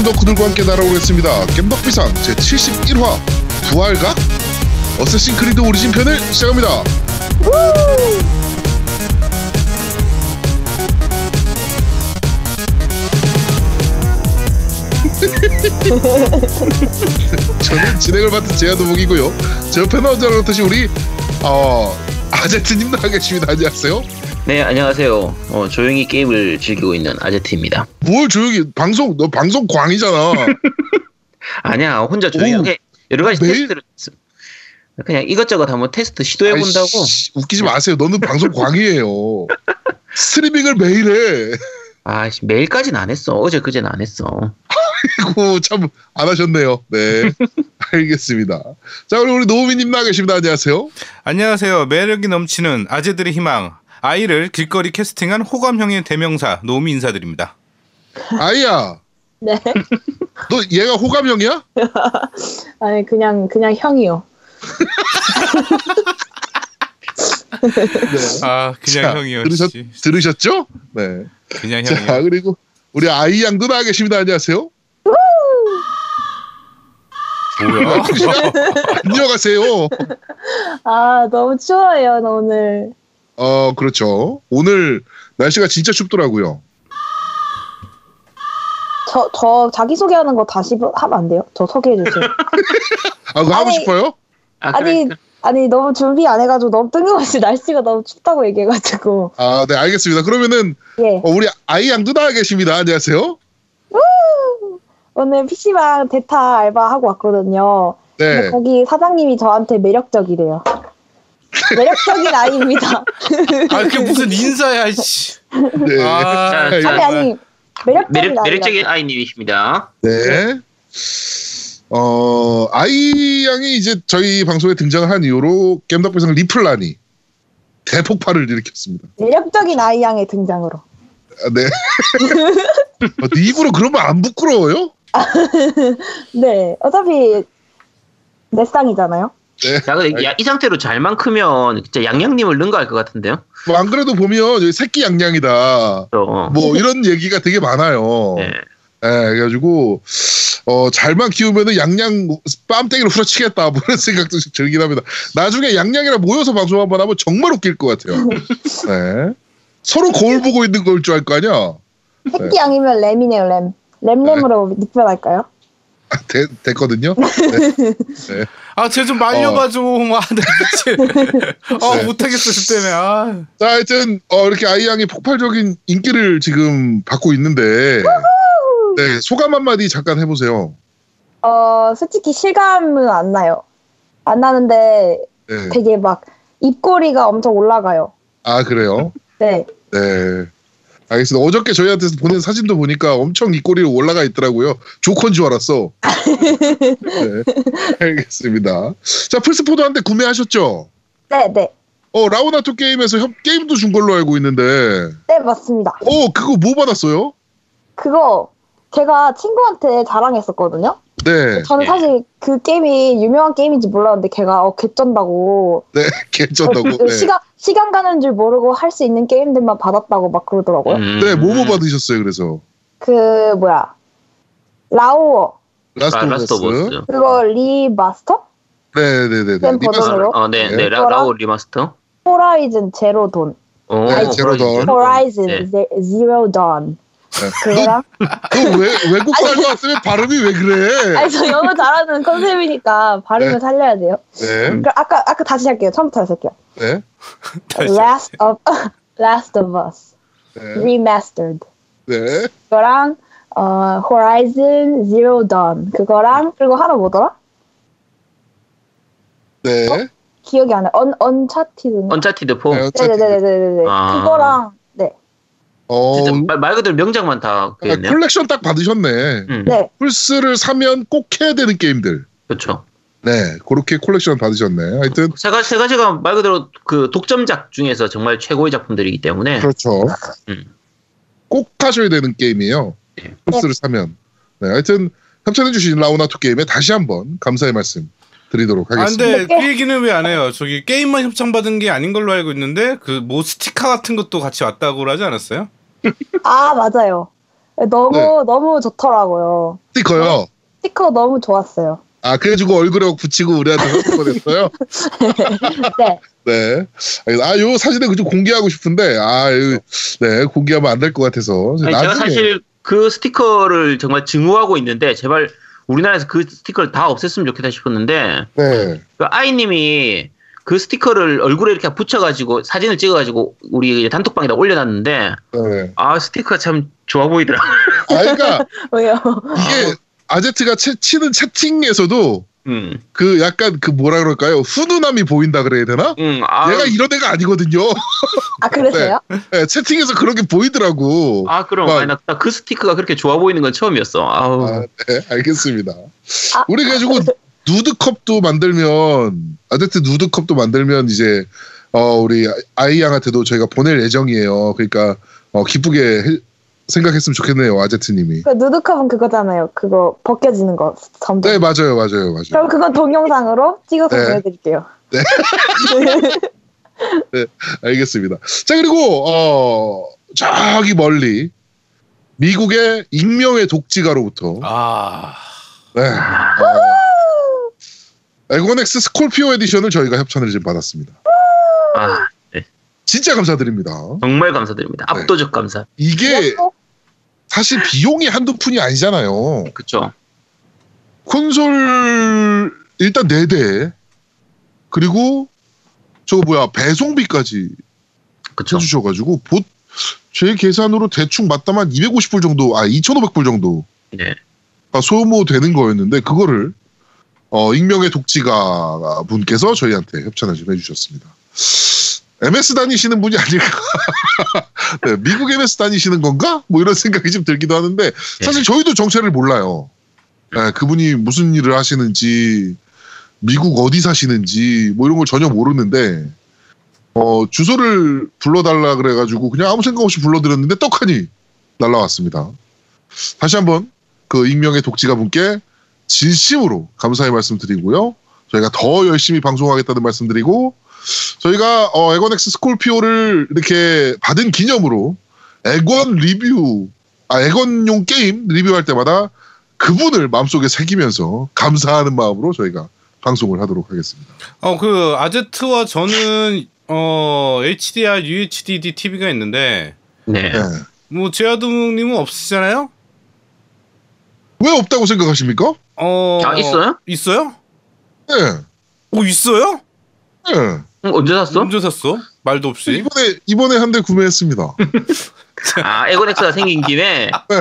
게임 덕후들과 함께 날아오겠습니다. 겜덕비상 제71화 부활각 어쌔신 크리드 오리진 편을 시작합니다. 저는 진행을 맡은 제아도목이고요. 제 옆에 나오지 않았듯이 우리 어, 아제트님 나와 계십니다. 안녕하세요. 네, 안녕하세요. 어, 조용히 게임을 즐기고 있는 아제트입니다. 뭘 조용히 방송 너 방송 광이잖아. 아니야, 혼자 조용히 오, 하게 여러 가지 매일- 테스트를 했어. 그냥 이것저것 한번 테스트 시도해 본다고. 아이씨, 웃기지 마세요. 너는 방송 광이에요. 스트리밍을 매일 해. 아, 씨, 매일까지는 안 했어. 어제 그제는 안 했어. 아이고 참 안 하셨네요. 네. 알겠습니다. 자 그리고 우리 노미님 나와 계십니다. 안녕하세요. 안녕하세요. 매력이 넘치는 아재들의 희망. 아이를 길거리 캐스팅한 호감형의 대명사 노미 인사드립니다. 아이야. 네. 너 얘가 호감형이야? 아니 그냥 그냥 형이요. 네. 아 그냥 자, 형이요. 들으셨, 씨. 들으셨죠? 네. 그냥 자 형이요. 그리고 우리 아이 양도 나와 계십니다. 안녕하세요. 뭐야? 안녕하세요. 아 너무 추워요 오늘. 어 그렇죠. 오늘 날씨가 진짜 춥더라고요. 저 저 자기 소개하는 거 다시 보- 하면 안 돼요? 저 소개해 주세요. 아 그거 하고 아니, 싶어요? 아, 아니 그래. 아니 너무 준비 안 해가지고 너무 뜬금없이 날씨가 너무 춥다고 얘기해가지고 아 네 알겠습니다. 그러면은 예 어, 우리 아이 양도 나와 계십니다. 안녕하세요. 오늘 PC방 대타 알바 하고 왔거든요. 근데 네. 거기 사장님이 저한테 매력적이래요. 매력적인 아이입니다. 아 그게 무슨 인사야, 씨. 네. 아, 자, 아니 자, 아니 매력적인 매력. 매력적인 아이님이십니다. 네. 어, 아이 양이 이제 저희 방송에 등장을 한 이후로 겜덕배상 리플란이 대폭발을 일으켰습니다. 매력적인 아이 양의 등장으로. 아, 네. 어, 네 입으로 그러면 안 부끄러워요? 네 어차피 내 쌍이잖아요. 자, 근데 야, 이 상태로 잘만 크면 진짜 양양님을 능가할 것 같은데요? 뭐 안 그래도 보면 새끼 양양이다. 어. 뭐 이런 얘기가 되게 많아요. 네. 예, 그래가지고 어 잘만 키우면은 양양 뺨때기를 후려치겠다 뭐 이런 생각도 들긴 합니다. 나중에 양양이랑 모여서 방송 한번 하면 정말 웃길 것 같아요. 네. 서로 거울 보고 있는 걸 줄 알 거 아니야. 새끼 양이면 램이네요 램. 램램으로 닉변할까요? 아, 되, 됐거든요. 네. 아, 쟤 좀 말려봐 좀. 아, 나 미친. 아, 네. 못하겠어, 저 때문에. 아. 자, 하여튼 어, 이렇게 아이 양이 폭발적인 인기를 지금 받고 있는데 네, 소감 한마디 잠깐 해보세요. 어 솔직히 실감은 안 나요. 안 나는데 네. 되게 막 입꼬리가 엄청 올라가요. 아 그래요? 네. 네. 알겠습니다. 어저께 저희한테서 보낸 사진도 보니까 엄청 이 꼬리로 올라가 있더라고요. 조컨 줄 알았어. 네. 알겠습니다. 자, 플스포도 한 대 구매하셨죠? 네, 네. 어, 라우나토 게임에서 협, 게임도 준 걸로 알고 있는데. 네, 맞습니다. 어, 그거 뭐 받았어요? 그거 제가 친구한테 자랑했었거든요. 네. 저는 예. 사실 그 게임이 유명한 게임인지 몰랐는데 걔가 어, 개쩐다고 네. 괜찮다고. 어, 네. 시간 시간 가는 줄 모르고 할 수 있는 게임들만 받았다고 막 그러더라고요. 음. 네, 뭐뭐 받으셨어요, 그래서? 그 뭐야 라오어 Last 아, of Last. 그거 remaster 네네네네. 게임 버전으로? 어, 네, 네. 네, 라, 라오 remaster. Horizon Zero Dawn 오, 네, Zero Dawn. Horizon 네. 제- Zero Dawn 네. 그거랑 너 왜, 외국 살고 왔으면 발음이 왜 그래? 아니 저 영어 잘하는 컨셉이니까 발음을 네. 살려야 돼요. 네. 그럼 아까 아까 다시 할게요. 처음부터 다시 할게요. 네. Last of Last of Us 네. Remastered 네. 그거랑 어, Horizon Zero Dawn 그거랑 그리고 하나 뭐더라? 네. 기억이 안 나. 언 Uncharted. Uncharted 4. 네, 네네네네네. 아. 그거랑 네. 어, 진짜 말, 말 그대로 명작만 다 아. 콜렉션 딱 받으셨네. 음, 네. 플스를 사면 꼭 해야 되는 게임들. 그렇죠. 네, 그렇게 콜렉션 받으셨네. 하여튼 세, 가, 세 가지가 말 그대로 그 독점작 중에서 정말 최고의 작품들이기 때문에 그렇죠. 음. 꼭 하셔야 되는 게임이에요. 네. 플스를 사면. 네, 하여튼 협찬해주신 라우나토 게임에 다시 한번 감사의 말씀 드리도록 아, 하겠습니다. 근데 그 얘기는 왜 안 해요? 저기 게임만 협찬받은 게 아닌 걸로 알고 있는데 그 뭐 스티커 같은 것도 같이 왔다고 하지 않았어요? 아 맞아요. 너무 네. 너무 좋더라고요. 스티커요. 스티커 너무 좋았어요. 아 그래가지고 얼굴에 붙이고 우리한테 보냈어요. 네. 네. 아, 요 사진을 좀 공개하고 싶은데, 아, 요, 네, 공개하면 안 될 것 같아서. 아니, 제가 나중에, 사실 그 스티커를 정말 증오하고 있는데 제발 우리나라에서 그 스티커를 다 없앴으면 좋겠다 싶었는데 네. 그 아이님이 그 스티커를 얼굴에 이렇게 붙여가지고 사진을 찍어가지고 우리 단톡방에다 올려놨는데 네. 아 스티커가 참 좋아 보이더라. 아, 그러니까 왜요? 이게 아제트가 채, 치는 채팅에서도 음, 그 약간 그 뭐라 그럴까요? 훈훈함이 보인다 그래야 되나? 음, 아, 얘가 이런 애가 아니거든요. 아 그러세요? 네, 채팅에서 그런 게 보이더라고. 아 그럼 막- 아니, 나, 나 그 스티커가 그렇게 좋아 보이는 건 처음이었어. 아우. 아, 네, 알겠습니다. 아. 우리 그래가지고 누드컵도 만들면 아제트 누드컵도 만들면 이제 어 우리 아이 양한테도 저희가 보낼 예정이에요. 그러니까 어, 기쁘게 해- 생각했으면 좋겠네요, 아제트님이. 그 누드컵은 그거잖아요. 그거 벗겨지는 거 점점. 네, 맞아요, 맞아요, 맞아요. 그럼 그건 동영상으로 찍어서 네. 보여드릴게요. 알겠습니다. 자 그리고 어 저기 멀리 미국의 익명의 독지가로부터 아, 네. 어, 엑원엑스 Scorpio Edition을 저희가 협찬을 지금 받았습니다. 아, 네. 진짜 감사드립니다. 정말 감사드립니다. 네. 압도적 감사. 이게 사실 비용이 한두 푼이 아니잖아요. 그쵸? 콘솔 일단 4대 그리고 저거 뭐야 배송비까지 그쵸? 해주셔가지고 보, 제 계산으로 대충 맞다만 250불 정도 아 2,500불 정도 네. 소모되는 거였는데 그거를 어, 익명의 독지가 분께서 저희한테 협찬을 좀 해주셨습니다. MS 다니시는 분이 아닐까? 네, 미국 MS 다니시는 건가? 뭐 이런 생각이 좀 들기도 하는데 사실 저희도 정체를 몰라요. 네, 그분이 무슨 일을 하시는지 미국 어디 사시는지 뭐 이런 걸 전혀 모르는데 어, 주소를 불러달라 그래가지고 그냥 아무 생각 없이 불러드렸는데 떡하니 날라왔습니다. 다시 한번 그 익명의 독지가 분께 진심으로 감사의 말씀 드리고요. 저희가 더 열심히 방송하겠다는 말씀 드리고 저희가 어, 엑원엑스 Scorpio를 이렇게 받은 기념으로 엑원 리뷰 아 엑원용 게임 리뷰할 때마다 그분을 마음속에 새기면서 감사하는 마음으로 저희가 방송을 하도록 하겠습니다. 어 그 아제트와 저는 어 HDR, UHD TV가 있는데 네. 네. 뭐 제아동님은 없으시잖아요? 왜 없다고 생각하십니까? 어 아, 있어요? 있어요? 네. 어 있어요? 네. 응, 언제 샀어? 언제 샀어? 말도 없이. 이번에 이번에 한 대 구매했습니다. 아, 에고넥스가 생긴 김에. 네.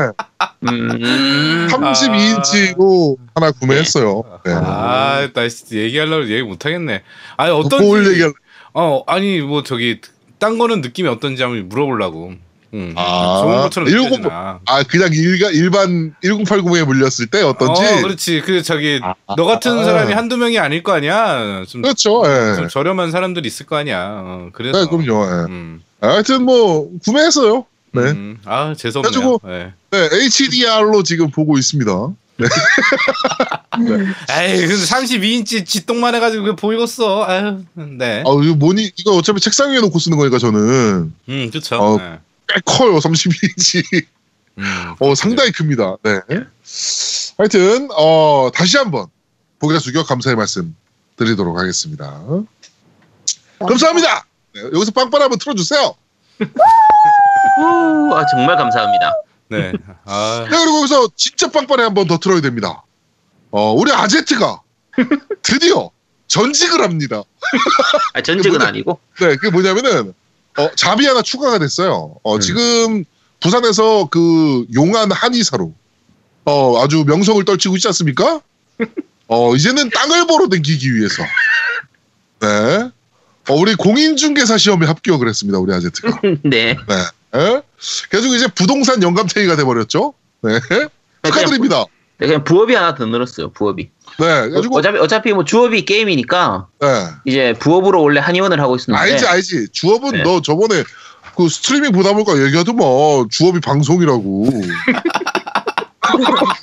음. 32인치로 하나 구매했어요. 네. 아, 나 얘기하려고 얘기 못 하겠네. 아니 어떤지 뭘 얘기할? 어 아니 뭐 저기 딴 거는 느낌이 어떤지 한번 물어보려고. 응. 아, 좋은 것처럼 일곱- 느껴지나. 아 그냥 일가, 일반 1080에 물렸을 때 어떤지. 어, 그렇지. 그 저기 너 같은 아. 사람이 한두 명이 아닐 거 아니야. 좀, 그렇죠. 예. 좀 저렴한 사람들이 있을 거 아니야. 어, 그래서. 네, 그럼요. 예. 음, 하여튼 뭐 구매했어요. 네. 음. 아 죄송해요. 그래가지고- 네. 네, HDR로 지금 보고 있습니다. 에이, 근데 32인치 지똥만 해가지고 그게 보이겠어. 아유, 네. 아, 이거 뭐니? 이거 어차피 책상 위에 놓고 쓰는 거니까 저는 음, 그쵸. 어, 네. 꽤 커요. 32인치. 음, 어, 상당히 큽니다. 네. 하여튼 어, 다시 한번 고개 숙여 감사의 말씀 드리도록 하겠습니다. 감사합니다. 네, 여기서 빵빵 한번 틀어주세요. 우, 아, 정말 감사합니다. 네. 아, 네, 그리고 여기서 진짜 빵빵에 한번 더 틀어야 됩니다. 어, 우리 아제트가 드디어 전직을 합니다. 아, 전직은 뭐냐- 아니고. 네, 그게 뭐냐면은 어, 잡이 하나 추가가 됐어요. 어, 음. 지금 부산에서 그 용한 한의사로 어, 아주 명성을 떨치고 있지 않습니까? 어, 이제는 땅을 벌어 댕기기 위해서 네. 어, 우리 공인중개사 시험에 합격을 했습니다. 우리 아제트가. 네. 네. 예? 그래가지고 이제 부동산 영감탱이가 돼버렸죠. 네. 축하드립니다. 네, 그냥 부업이 하나 더 늘었어요, 부업이. 네. 그래가지고 어차피, 어차피 뭐 주업이 게임이니까 네. 이제 부업으로 원래 한의원을 하고 있었는데. 알지 알지. 주업은 네. 너 저번에 그 스트리밍 보다 보니까 얘기하더만 주업이 방송이라고.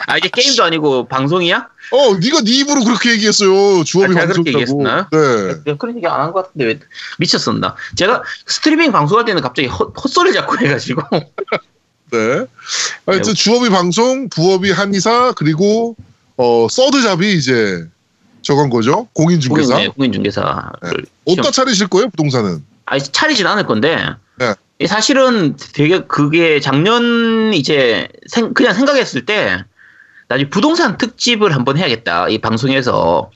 아, 이게 게임도 아니고 방송이야? 어, 네가 네 입으로 그렇게 얘기했어요. 주업이 아, 방송이라고. 얘기했었나요? 네. 내가 그런 얘기 안 한 것 같은데 왜 미쳤었나? 제가 스트리밍 방송할 때는 갑자기 헛, 헛소리 자꾸 해가지고 네. 하여튼 주업이 방송, 부업이 한의사, 그리고 어 서드잡이 이제 저건 거죠. 공인중개사. 공인, 네, 공인중개사를 어디다 차리실 거예요, 부동산은? 아니 차리진 않을 건데 네. 이 사실은 되게 그게 작년 이제 생- 그냥 생각했을 때 나중에 부동산 특집을 한번 해야겠다 이 방송에서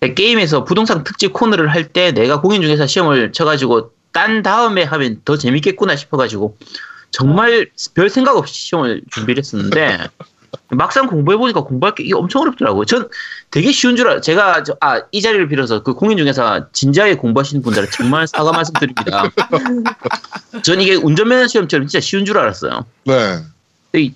네. 게임에서 부동산 특집 코너를 할 때 내가 공인중개사 시험을 쳐가지고 딴 다음에 하면 더 재밌겠구나 싶어가지고 정말 별 생각 없이 시험을 준비를 했었는데 막상 공부해보니까 공부할 게 이게 엄청 어렵더라고요. 전 되게 쉬운 줄 알, 제가, 저- 아, 이 자리를 빌어서 그 공인중개사 진지하게 공부하시는 분들은 정말 사과 말씀드립니다. 전 이게 운전면허 시험처럼 진짜 쉬운 줄 알았어요. 네. 근데 이-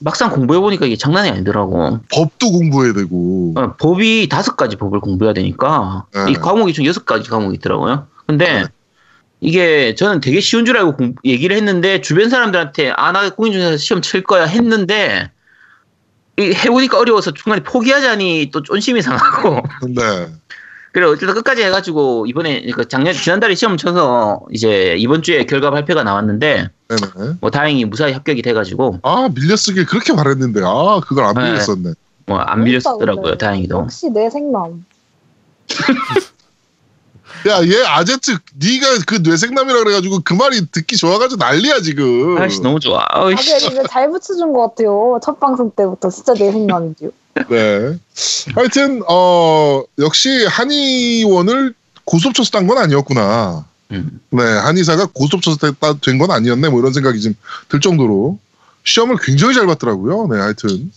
막상 공부해보니까 이게 장난이 아니더라고. 법도 공부해야 되고. 어, 법이 다섯 가지 법을 공부해야 되니까 네. 이 과목이 중 여섯 가지 과목이 있더라고요. 근데 네. 이게 저는 되게 쉬운 줄 알고 공- 얘기를 했는데 주변 사람들한테 아 나 공인중개사 시험 칠 거야 했는데 이 해보니까 어려워서 중간에 포기하자니 또 쫀심이 상하고 네. 그래 어쨌든 끝까지 해가지고 이번에 그러니까 작년 지난달에 시험 쳐서 이제 이번 주에 결과 발표가 나왔는데 네네. 뭐 다행히 무사히 합격이 돼가지고 아, 밀려쓰길 그렇게 바랬는데, 아, 그걸 안 네. 밀렸었네. 뭐안 밀렸더라고요 근데. 다행히도 역시 내 생남. 야, 얘 아제트, 네가 그 뇌생남이라 그래가지고 그 말이 듣기 좋아가지고 난리야, 지금. 아씨 너무 좋아. 아주 근데 잘 붙여준 것 같아요. 첫 방송 때부터 진짜 내 생남이죠. 네. 하여튼, 어, 역시 한의원을 고속쳐서 딴 건 아니었구나. 음. 네, 한의사가 고속쳐서 된건 아니었네. 뭐 이런 생각이 좀들 정도로 시험을 굉장히 잘 봤더라고요. 네, 하여튼.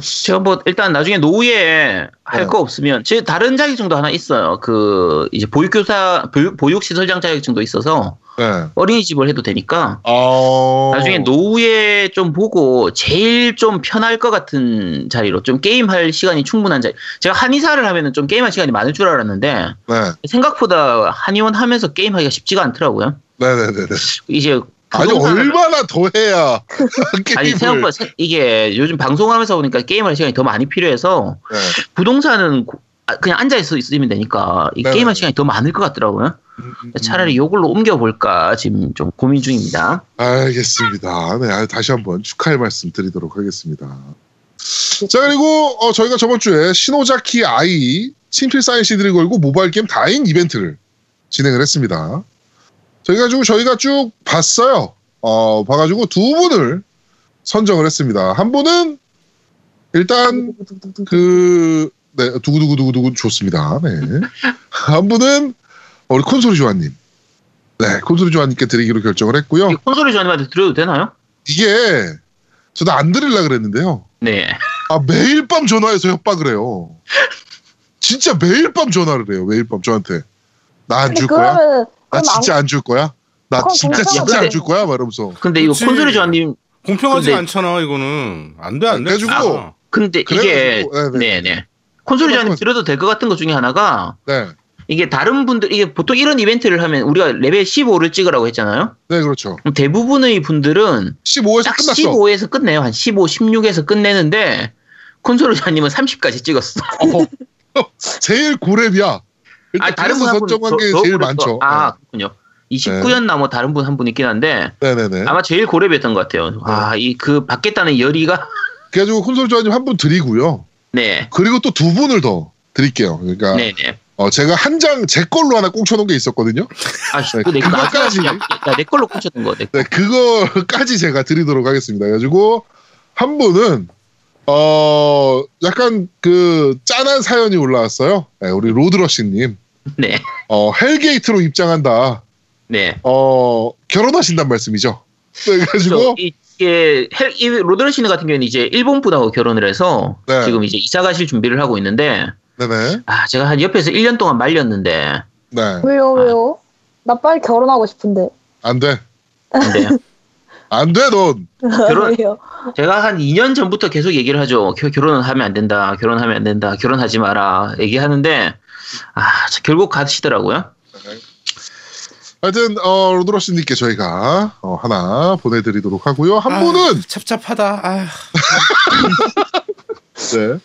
제가 뭐 일단 나중에 노후에 할 네. 거 없으면 제 다른 자격증도 하나 있어요. 그 이제 보육교사 보육, 보육 시설장 자격증도 있어서 네. 어린이집을 해도 되니까 어. 나중에 노후에 좀 보고 제일 좀 편할 것 같은 자리로 좀 게임할 시간이 충분한 자리. 제가 한의사를 하면은 좀 게임할 시간이 많을 줄 알았는데 네. 생각보다 한의원 하면서 게임하기가 쉽지가 않더라고요. 네네네네. 이제 아니, 얼마나 더 해야. 아니 생각보다 세- 이게 요즘 방송하면서 보니까 게임할 시간이 더 많이 필요해서 네. 부동산은 고- 아, 그냥 앉아 있어 있으면 되니까 이 네네. 게임할 시간이 더 많을 것 같더라고요. 음, 음, 차라리 이걸로 옮겨볼까 지금 좀 고민 중입니다. 알겠습니다. 네, 아, 다시 한번 축하의 말씀 드리도록 하겠습니다. 자, 그리고 어, 저희가 저번 주에 신호자키 아이 친필 사인 CD를 걸고 모바일 게임 다인 이벤트를 진행을 했습니다. 저희가 쭉 저희가 쭉 봤어요. 어, 봐가지고 두 분을 선정을 했습니다. 한 분은 일단 그, 네, 두구두구두구두구 좋습니다. 네. 한 분은 우리 콘솔이 조아님. 네, 콘솔이 조아님께 드리기로 결정을 했고요. 이 콘솔이 저한테 드려도 되나요? 이게 저도 안 드리려 그랬는데요. 네. 아 매일 밤 전화해서 협박을 해요. 진짜 매일 밤 전화를 해요. 매일 밤 저한테 나 안 줄 거야? 그러면 나 그럼 진짜 안 줄 거야? 나 진짜 진짜 안 줄 거야? 막 이러면서 근데 이거 그치. 콘솔이 저한님 공평하지 근데- 않잖아 이거는 안돼 안돼. 그래가지고- 근데 이게 그래가지고, 네 네. 네네 콘솔이 저한님 그러면- 드려도 될 것 같은 것 중에 하나가 네, 이게 다른 분들 이게 보통 이런 이벤트를 하면 우리가 레벨 15를 찍으라고 했잖아요. 네 그렇죠. 그럼 대부분의 분들은 15에서 딱 끝났어. 15에서 끝내요. 한 15, 16에서 끝내는데 콘솔이 저한님은 30까지 찍었어. 어, 제일 고렙이야. 일단 아, 다른 분 선정한 게 더- 더 제일 고랬어. 많죠. 아, 그렇군요. 29였나 뭐 다른 분 한 분 있긴 한데 네, 네, 네. 아마 제일 고렙이었던 것 같아요. 아, 이 그 받겠다는 열의가 그래가지고 콘솔 조아님 한 분 드리고요. 네. 그리고 또 두 분을 더 드릴게요. 그러니까 네, 네. 어, 제가 한 장 제 걸로 하나 꽁쳐놓은 게 있었거든요. 아, 네, 그 내, 거 그거까지. 야, 내 걸로 꽂혔던 거. 내 거. 네, 그거까지 제가 드리도록 하겠습니다. 그래가지고 한 분은 어 약간 그 짠한 사연이 올라왔어요. 네, 우리 로드러시님 네. 어 hell gate로 입장한다. 네. 어 결혼하신단 말씀이죠. 네, 그래가지고 이게 hell, 이 로드러시는 같은 경우는 이제 일본 분하고 결혼을 해서 네. 지금 이제 이사 가실 준비를 하고 있는데 네네 아 제가 한 옆에서 1년 동안 말렸는데 네 왜요 왜요? 나 빨리 결혼하고 싶은데. 안돼 근데 안돼 넌. 결혼-? 제가 한 2년 전부터 계속 얘기를 하죠. 겨- 결혼은 하면 안 된다. 결혼하면 안 된다. 결혼하지 마라. 얘기하는데 아 저- 결국 가시더라고요. 하여튼 어 로드러시님께 저희가 어, 하나 보내드리도록 하고요. 한 아, 분은 찹찹하다. 아휴. 네.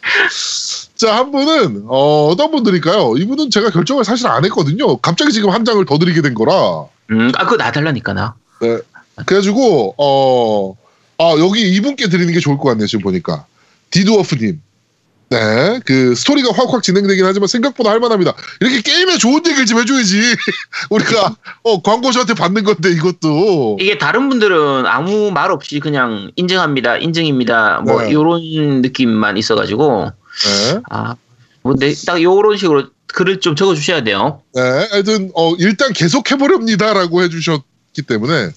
자, 한 분은, 어, 어떤 분들일까요? 이분은 제가 결정을 사실 안 했거든요. 갑자기 지금 한 장을 더 드리게 된 거라. 음, 아 그거 나 달라니까 나. 그래가지고, 어, 아, 여기 이분께 드리는 게 좋을 것 같네요, 지금 보니까. 디드워프님. 네, 그 스토리가 확확 진행되긴 하지만 생각보다 할만합니다. 이렇게 게임에 좋은 얘기를 좀 해줘야지. 우리가 어 광고주한테 받는 건데 이것도. 이게 다른 분들은 아무 말 없이 그냥 인정합니다, 인정입니다, 뭐 네. 이런 느낌만 있어가지고 네, 아뭐딱 요런 식으로 글을 좀 적어 주셔야 돼요. 네, 하여튼 어 일단 계속 해보렵니다라고 해주셨기 때문에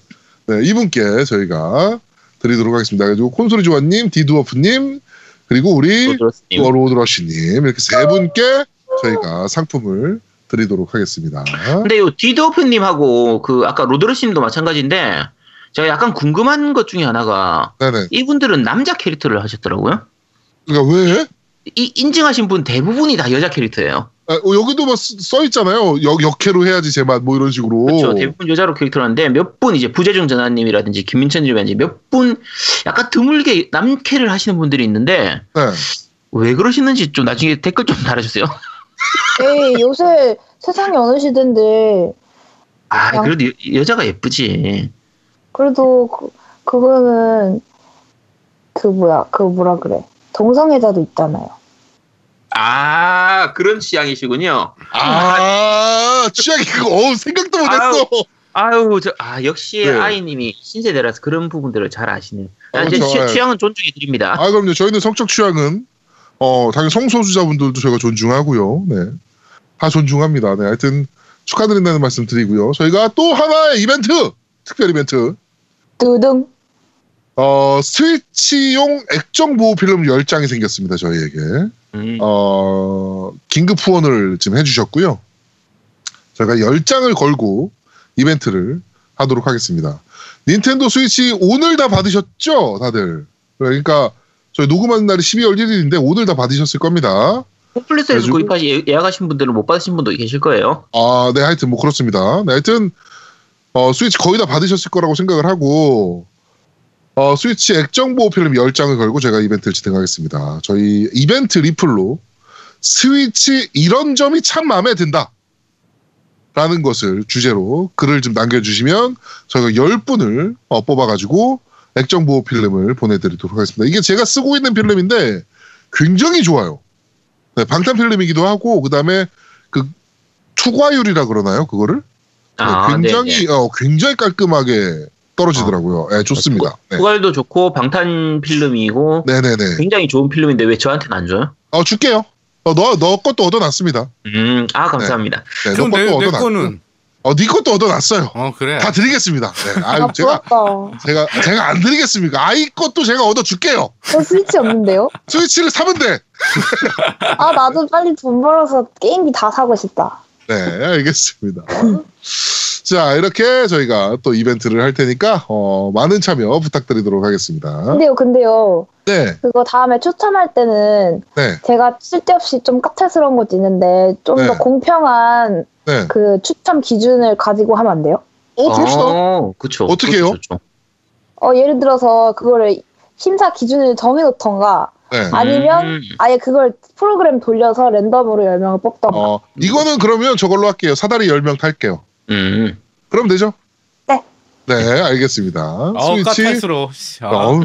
네, 이분께 저희가 드리도록 하겠습니다. 그래가지고 콘솔이 조아님, 디드워프님 그리고 우리 로드러쉬님 이렇게 세 분께 저희가 상품을 드리도록 하겠습니다. 근데 요 디드오프님하고 그 아까 로드러스님도 마찬가지인데 제가 약간 궁금한 것 중에 하나가 네네. 이분들은 남자 캐릭터를 하셨더라고요. 그러니까 왜? 이 인증하신 분 대부분이 다 여자 캐릭터예요. 아, 어, 여기도 뭐써 있잖아요. 역, 역해로 해야지 제맛 뭐 이런 식으로. 그렇죠. 대부분 여자로 캐릭터를 하는데 몇 분 이제 부재중 전화님이라든지 김민천님이라든지 몇 분 약간 드물게 남캐를 하시는 분들이 있는데 네. 왜 그러시는지 좀 나중에 댓글 좀 달아주세요. 에이, 요새 세상이 어느 시대인데, 아 그냥- 그래도 여, 여자가 예쁘지. 그래도 그, 그거는, 그 뭐야, 그 뭐라 그래. 동성애자도 있잖아요. 아 그런 취향이시군요. 아, 취향이 그거, 어우, 생각도 못했어. 아유 저 아 역시 네. 아이님이 신세대라서 그런 부분들을 잘 아시네. 아, 아, 이제 그렇죠. 취, 예. 취향은 존중해 드립니다. 아, 그럼요. 저희는 성적 취향은, 어, 당연히 성소수자분들도 저희가 존중하고요. 네. 다 존중합니다. 네. 하여튼 축하드린다는 말씀 드리고요. 저희가 또 하나의 이벤트! 특별 이벤트. 두둥. 어, 스위치용 액정 보호 필름 10장이 생겼습니다. 저희에게. 음. 어, 긴급 후원을 지금 해주셨고요. 저희가 10장을 걸고 이벤트를 하도록 하겠습니다. 닌텐도 스위치 오늘 다 받으셨죠? 다들. 그러니까 저희 녹음하는 날이 12월 1일인데 오늘 다 받으셨을 겁니다. 그래가지고- 구입하시 예- 예약하신 분들은 못 받으신 분도 계실 거예요. 아, 네, 하여튼 뭐 그렇습니다. 네, 하여튼 어, 스위치 거의 다 받으셨을 거라고 생각을 하고 어, 스위치 액정 보호 필름 10장을 걸고 제가 이벤트를 진행하겠습니다. 저희 이벤트 리플로 스위치 이런 점이 참 마음에 든다. 라는 것을 주제로 글을 좀 남겨주시면 저희가 10분을 어, 뽑아가지고 액정 보호 필름을 보내드리도록 하겠습니다. 이게 제가 쓰고 있는 필름인데 굉장히 좋아요. 네, 방탄 필름이기도 하고 그 다음에 그 투과율이라 그러나요? 그거를? 아, 네, 굉장히 네, 어, 굉장히 깔끔하게 떨어지더라고요. 네, 좋습니다. 네. 후갈도 좋고 방탄 필름이고 네네네. 굉장히 좋은 필름인데 왜 저한테는 안 줘요? 어 줄게요. 어, 너, 너 것도 얻어놨습니다. 음, 아 감사합니다. 네, 너 그럼 내, 것도 내 얻어놨고. 거는 어, 네 것도 얻어놨어요. 어 그래. 다 드리겠습니다. 네. 아, 아유, 제가, 부럽다. 제가, 제가 안 드리겠습니까? 아이 것도 제가 얻어줄게요. 저 스위치 없는데요? 스위치를 사면 돼. 아, 나도 빨리 돈 벌어서 게임기 다 사고 싶다. 네, 알겠습니다. 자, 이렇게 저희가 또 이벤트를 할 테니까, 어, 많은 참여 부탁드리도록 하겠습니다. 근데요, 근데요. 네, 그거 다음에 추첨할 때는 네, 제가 쓸데없이 좀 까탈스러운 것도 있는데 좀더 네. 공평한 네. 그 추첨 기준을 가지고 하면 안 돼요? 어, 벌써? 어, 그쵸. 어떻게 해요? 그것도 좋죠. 어, 예를 들어서 그거를 심사 기준을 정해놓던가 네. 아니면 음. 아예 그걸 프로그램 돌려서 랜덤으로 10명을 뽑던가 어, 이거는 그러면 저걸로 할게요. 사다리 10명 탈게요. 음. 그럼 되죠? 네. 네, 알겠습니다. 아우 스위치, 까탈스러워. 씨, 아, 어우,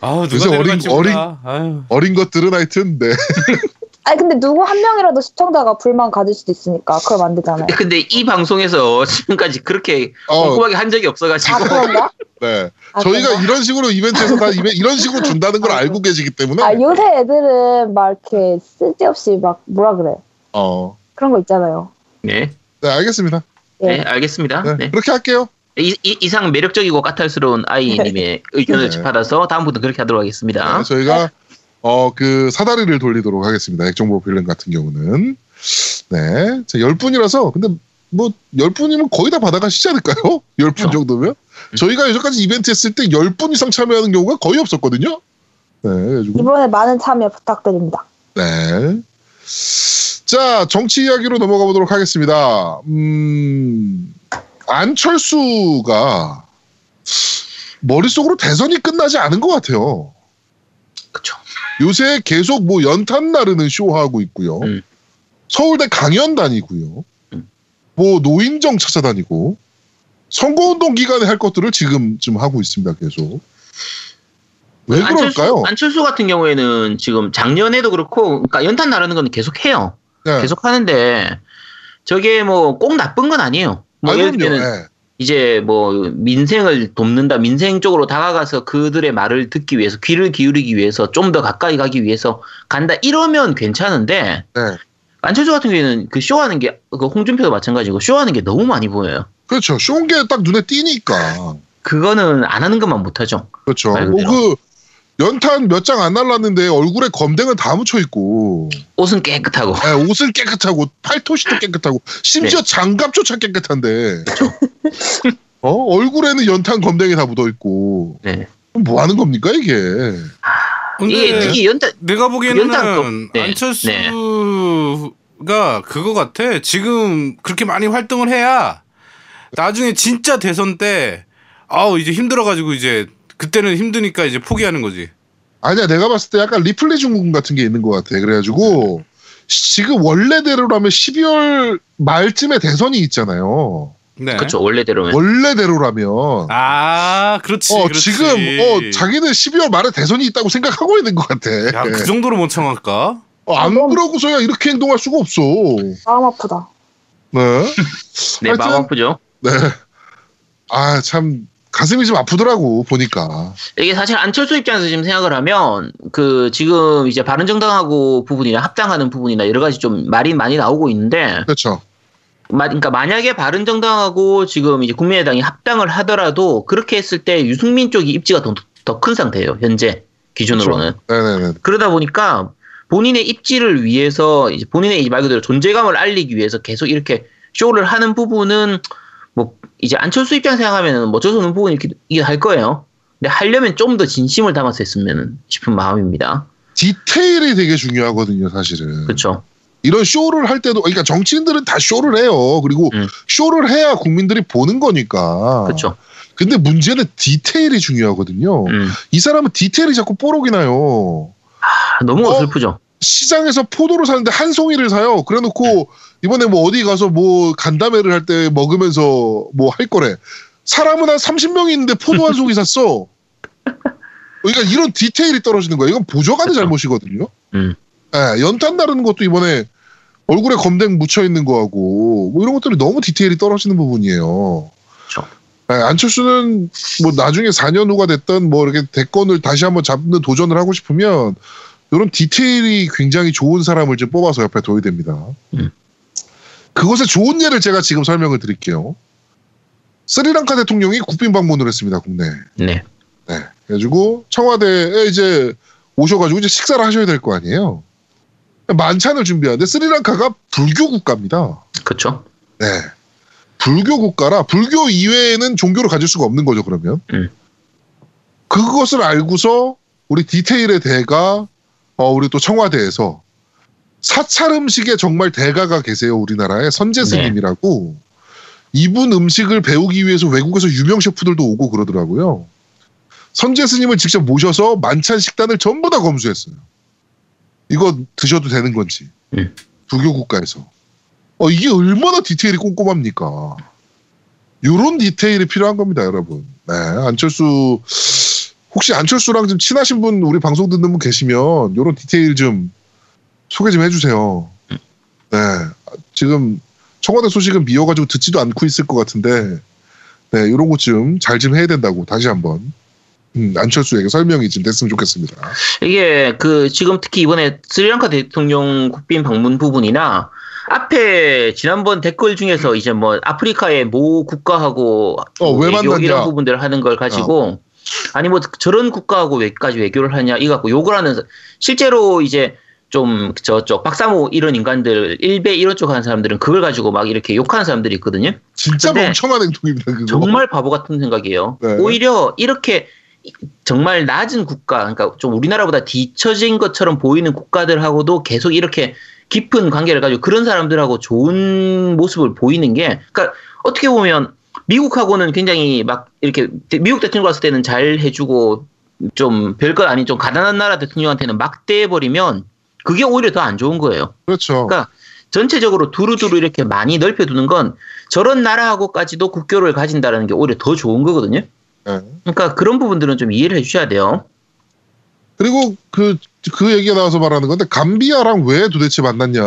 아우 요새 누가 어린- 어린-. 아유. 어린 것들은 하여튼, 네. 아니 근데 누구 한 명이라도 시청자가 불만 가질 수도 있으니까 그럼 안 되잖아요 근데 이 방송에서 지금까지 그렇게 어, 꼼꼼하게 한 적이 없어가지고 아 그런가? 네. 아, 저희가 그런가? 이런 식으로 이벤트에서 다 이벤, 이런 식으로 준다는 걸 알고 계시기 때문에, 아 요새 애들은 막 이렇게 쓸데없이 막 뭐라 그래 어, 그런 거 있잖아요 네. 네, 알겠습니다. 네, 예. 알겠습니다. 네, 네. 그렇게 할게요. 이, 이, 이 상 매력적이고 까탈스러운 아이님의 의견을 네. 받아서 다음부터 그렇게 하도록 하겠습니다. 네, 저희가 어, 그 사다리를 돌리도록 하겠습니다. 액정보 필름 같은 경우는. 네. 자, 10분이라서 근데 뭐 10분이면 거의 다 받아가시지 않을까요? 10분 어. 정도면? 저희가 여기까지 이벤트 했을 때 10분 이상 참여하는 경우가 거의 없었거든요. 네. 그래가지고 이번에 많은 참여 부탁드립니다 네. 자, 정치 이야기로 넘어가 보도록 하겠습니다. 음, 안철수가 머릿속으로 대선이 끝나지 않은 것 같아요. 그쵸. 요새 계속 뭐 연탄 나르는 쇼 하고 있고요. 음. 서울대 강연 다니고요. 음. 뭐 노인정 찾아다니고 선거운동 기간에 할 것들을 지금 좀 하고 있습니다. 계속. 왜 안철수, 그럴까요? 안철수 같은 경우에는 지금 작년에도 그렇고, 그러니까 연탄 나르는 건 계속 해요. 네. 계속 하는데, 저게 뭐 꼭 나쁜 건 아니에요. 뭐 아, 예를. 들면 예. 이제 뭐 민생을 돕는다, 민생 쪽으로 다가가서 그들의 말을 듣기 위해서, 귀를 기울이기 위해서, 좀 더 가까이 가기 위해서 간다, 이러면 괜찮은데, 네. 안철수 같은 경우에는 그 쇼하는 게, 그 홍준표도 마찬가지고, 쇼하는 게 너무 많이 보여요. 그렇죠. 쇼인 게 딱 눈에 띄니까. 그거는 안 하는 것만 못하죠. 그렇죠. 말 뭐. 그 연탄 몇 장 안 날랐는데 얼굴에 검댕은 다 묻혀 있고 옷은 깨끗하고. 예, 옷을 깨끗하고 팔토시도 깨끗하고 네. 심지어 장갑조차 깨끗한데 어 얼굴에는 연탄 검댕이 다 묻어 있고 네. 뭐 하는 겁니까 이게? 근데 이게, 이게 연탄, 내가 보기에는 연탄 네, 안철수가 그거 같아. 지금 그렇게 많이 활동을 해야 나중에 진짜 대선 때 아우 이제 힘들어가지고 이제 그때는 힘드니까 이제 포기하는 거지. 아니야 내가 봤을 때 약간 리플레이 증후군 같은 게 있는 것 같아. 그래가지고 시- 지금 원래대로라면 12월 말쯤에 대선이 있잖아요. 네. 그렇죠. 원래대로면. 원래대로라면 아 그렇지. 어, 그렇지. 지금 어, 자기는 12월 말에 대선이 있다고 생각하고 있는 것 같아. 야, 그 정도로 못 참을까? 어, 안 그러고서야 이렇게 행동할 수가 없어. 마음 아프다. 네. 네, 마음 하여튼- 아프죠. 네. 아, 참, 가슴이 좀 아프더라고, 보니까. 이게 사실 안철수 입장에서 지금 생각을 하면 그 지금 이제 바른정당하고 부분이나 합당하는 부분이나 여러 가지 좀 말이 많이 나오고 있는데 그렇죠. 마- 그러니까 만약에 바른정당하고 지금 이제 국민의당이 합당을 하더라도 그렇게 했을 때 유승민 쪽이 입지가 더 큰 상태예요 현재 기준으로는 네네네. 그러다 보니까 본인의 입지를 위해서 이제 본인의 말 그대로 존재감을 알리기 위해서 계속 이렇게 쇼를 하는 부분은 뭐 이제 안철수 입장 생각하면은 뭐 어쩔 수 없는 부분이 이렇게 이게 할 거예요. 근데 하려면 좀 더 진심을 담아서 했으면 싶은 마음입니다. 디테일이 되게 중요하거든요, 사실은. 그렇죠. 이런 쇼를 할 때도, 그러니까 정치인들은 다 쇼를 해요. 그리고 음. 쇼를 해야 국민들이 보는 거니까. 그렇죠. 근데 문제는 디테일이 중요하거든요. 음. 이 사람은 디테일이 자꾸 뽀록이 나요. 아, 너무 어? 어슬프죠. 시장에서 포도를 사는데 한 송이를 사요. 그래 놓고 이번에 뭐 어디 가서 뭐 간담회를 할 때 먹으면서 뭐 할 거래. 사람은 한 30명이 있는데 포도 한 송이 샀어. 그러니까 이런 디테일이 떨어지는 거예요. 이건 보조관의 그렇죠. 잘못이거든요. 음. 예, 연탄 나르는 것도 이번에 얼굴에 검댕 묻혀 있는 거하고 뭐 이런 것들이 너무 디테일이 떨어지는 부분이에요. 그렇죠. 예, 안철수는 뭐 나중에 4년 후가 됐던 뭐 이렇게 대권을 다시 한번 잡는 도전을 하고 싶으면 이런 디테일이 굉장히 좋은 사람을 좀 뽑아서 옆에 둬야 됩니다. 음. 그것의 좋은 예를 제가 지금 설명을 드릴게요. 스리랑카 대통령이 국빈 방문을 했습니다, 국내에. 네. 네. 그래가지고 청와대에 이제 오셔가지고 이제 식사를 하셔야 될 거 아니에요. 만찬을 준비하는데 스리랑카가 불교 국가입니다. 그렇죠. 네. 불교 국가라 불교 이외에는 종교를 가질 수가 없는 거죠, 그러면. 음. 그것을 알고서 우리 디테일의 대가, 어, 우리 또 청와대에서 사찰 음식에 정말 대가가 계세요, 우리나라에. 선재 네. 스님이라고. 이분 음식을 배우기 위해서 외국에서 유명 셰프들도 오고 그러더라고요. 선재 스님을 직접 모셔서 만찬 식단을 전부 다 검수했어요. 이거 드셔도 되는 건지. 음. 불교 국가에서. 어, 이게 얼마나 디테일이 꼼꼼합니까? 요런 디테일이 필요한 겁니다, 여러분. 네, 안철수, 혹시 안철수랑 좀 친하신 분, 우리 방송 듣는 분 계시면, 요런 디테일 좀 소개 좀 해주세요. 네, 지금 청와대 소식은 미워가지고 듣지도 않고 있을 것 같은데, 네, 요런 것 좀 잘 좀 해야 된다고 다시 한번, 음, 안철수에게 설명이 좀 됐으면 좋겠습니다. 이게 그 지금 특히 이번에 스리랑카 대통령 국빈 방문 부분이나 앞에 지난번 댓글 중에서 이제 뭐 아프리카의 모 국가하고 어, 왜 만났냐. 이런 부분들을 하는 걸 가지고 아니 뭐 저런 국가하고 왜까지 외교를 하냐 이거 갖고 욕을 하는 사- 실제로 이제 좀 저쪽 박사모 이런 인간들 일베 이런 쪽 하는 사람들은 그걸 가지고 막 이렇게 욕하는 사람들이 있거든요. 진짜 멍청한 행동입니다, 그거. 정말 바보 같은 생각이에요. 네. 오히려 이렇게 정말 낮은 국가, 그러니까 좀 우리나라보다 뒤처진 것처럼 보이는 국가들하고도 계속 이렇게 깊은 관계를 가지고 그런 사람들하고 좋은 모습을 보이는 게, 그러니까 어떻게 보면 미국하고는 굉장히 막 이렇게 대- 미국 대통령 갔을 때는 잘 해주고 좀 별것 아닌 좀 가난한 나라 대통령한테는 막 대해버리면 그게 오히려 더 안 좋은 거예요. 그렇죠. 그러니까 전체적으로 두루두루 이렇게 많이 넓혀두는 건 저런 나라하고까지도 국교를 가진다는 게 오히려 더 좋은 거거든요. 네. 그러니까 그런 부분들은 좀 이해를 해주셔야 돼요. 그리고 그, 그 얘기가 나와서 말하는 건데, 감비아랑 왜 도대체 만났냐.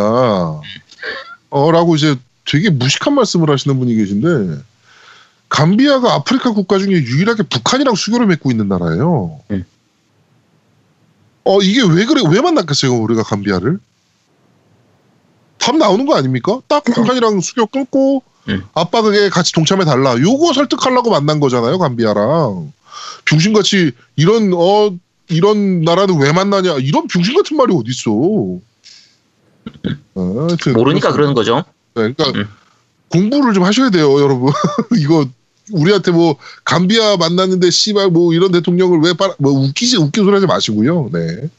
어, 라고 이제 되게 무식한 말씀을 하시는 분이 계신데, 감비아가 아프리카 국가 중에 유일하게 북한이랑 수교를 맺고 있는 나라예요. 음. 어, 이게 왜 그래, 왜 만났겠어요, 우리가 감비아를? 답 나오는 거 아닙니까? 딱 북한이랑 수교 끊고, 음. 아빠 그게 같이 동참해 달라. 요거 설득하려고 만난 거잖아요, 감비아랑. 병신같이 이런, 어, 이런 나라는 왜 만나냐 이런 병신 같은 말이 어딨어 어, 하여튼 모르니까 그러는 거죠. 네, 그러니까 음. 공부를 좀 하셔야 돼요 여러분 이거 우리한테 뭐 감비아 만났는데 씨발 뭐 이런 대통령을 왜 빨아 뭐 웃기지 웃긴 소리 하지 마시고요 네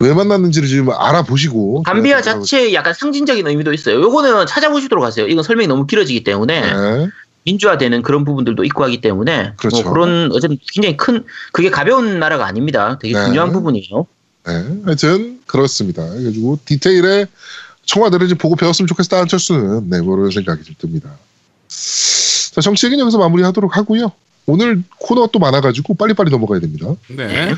왜 만났는지를 지금 알아보시고 감비아 네, 자체에 약간 상징적인 의미도 있어요. 요거는 찾아보시도록 하세요. 이건 설명이 너무 길어지기 때문에 네. 민주화되는 그런 부분들도 있고 하기 때문에 그렇죠. 뭐 그런 어쨌든 굉장히 큰 그게 가벼운 나라가 아닙니다. 되게 네. 중요한 부분이에요. 네, 하여튼 그렇습니다. 그래가지고 디테일에 청와대를 좀 보고 배웠으면 좋겠다 한철수는 네, 뭐 그런 생각이 좀 듭니다. 자, 정치 얘기는 여기서 마무리하도록 하고요. 오늘 코너가 또 많아가지고 빨리빨리 넘어가야 됩니다. 네.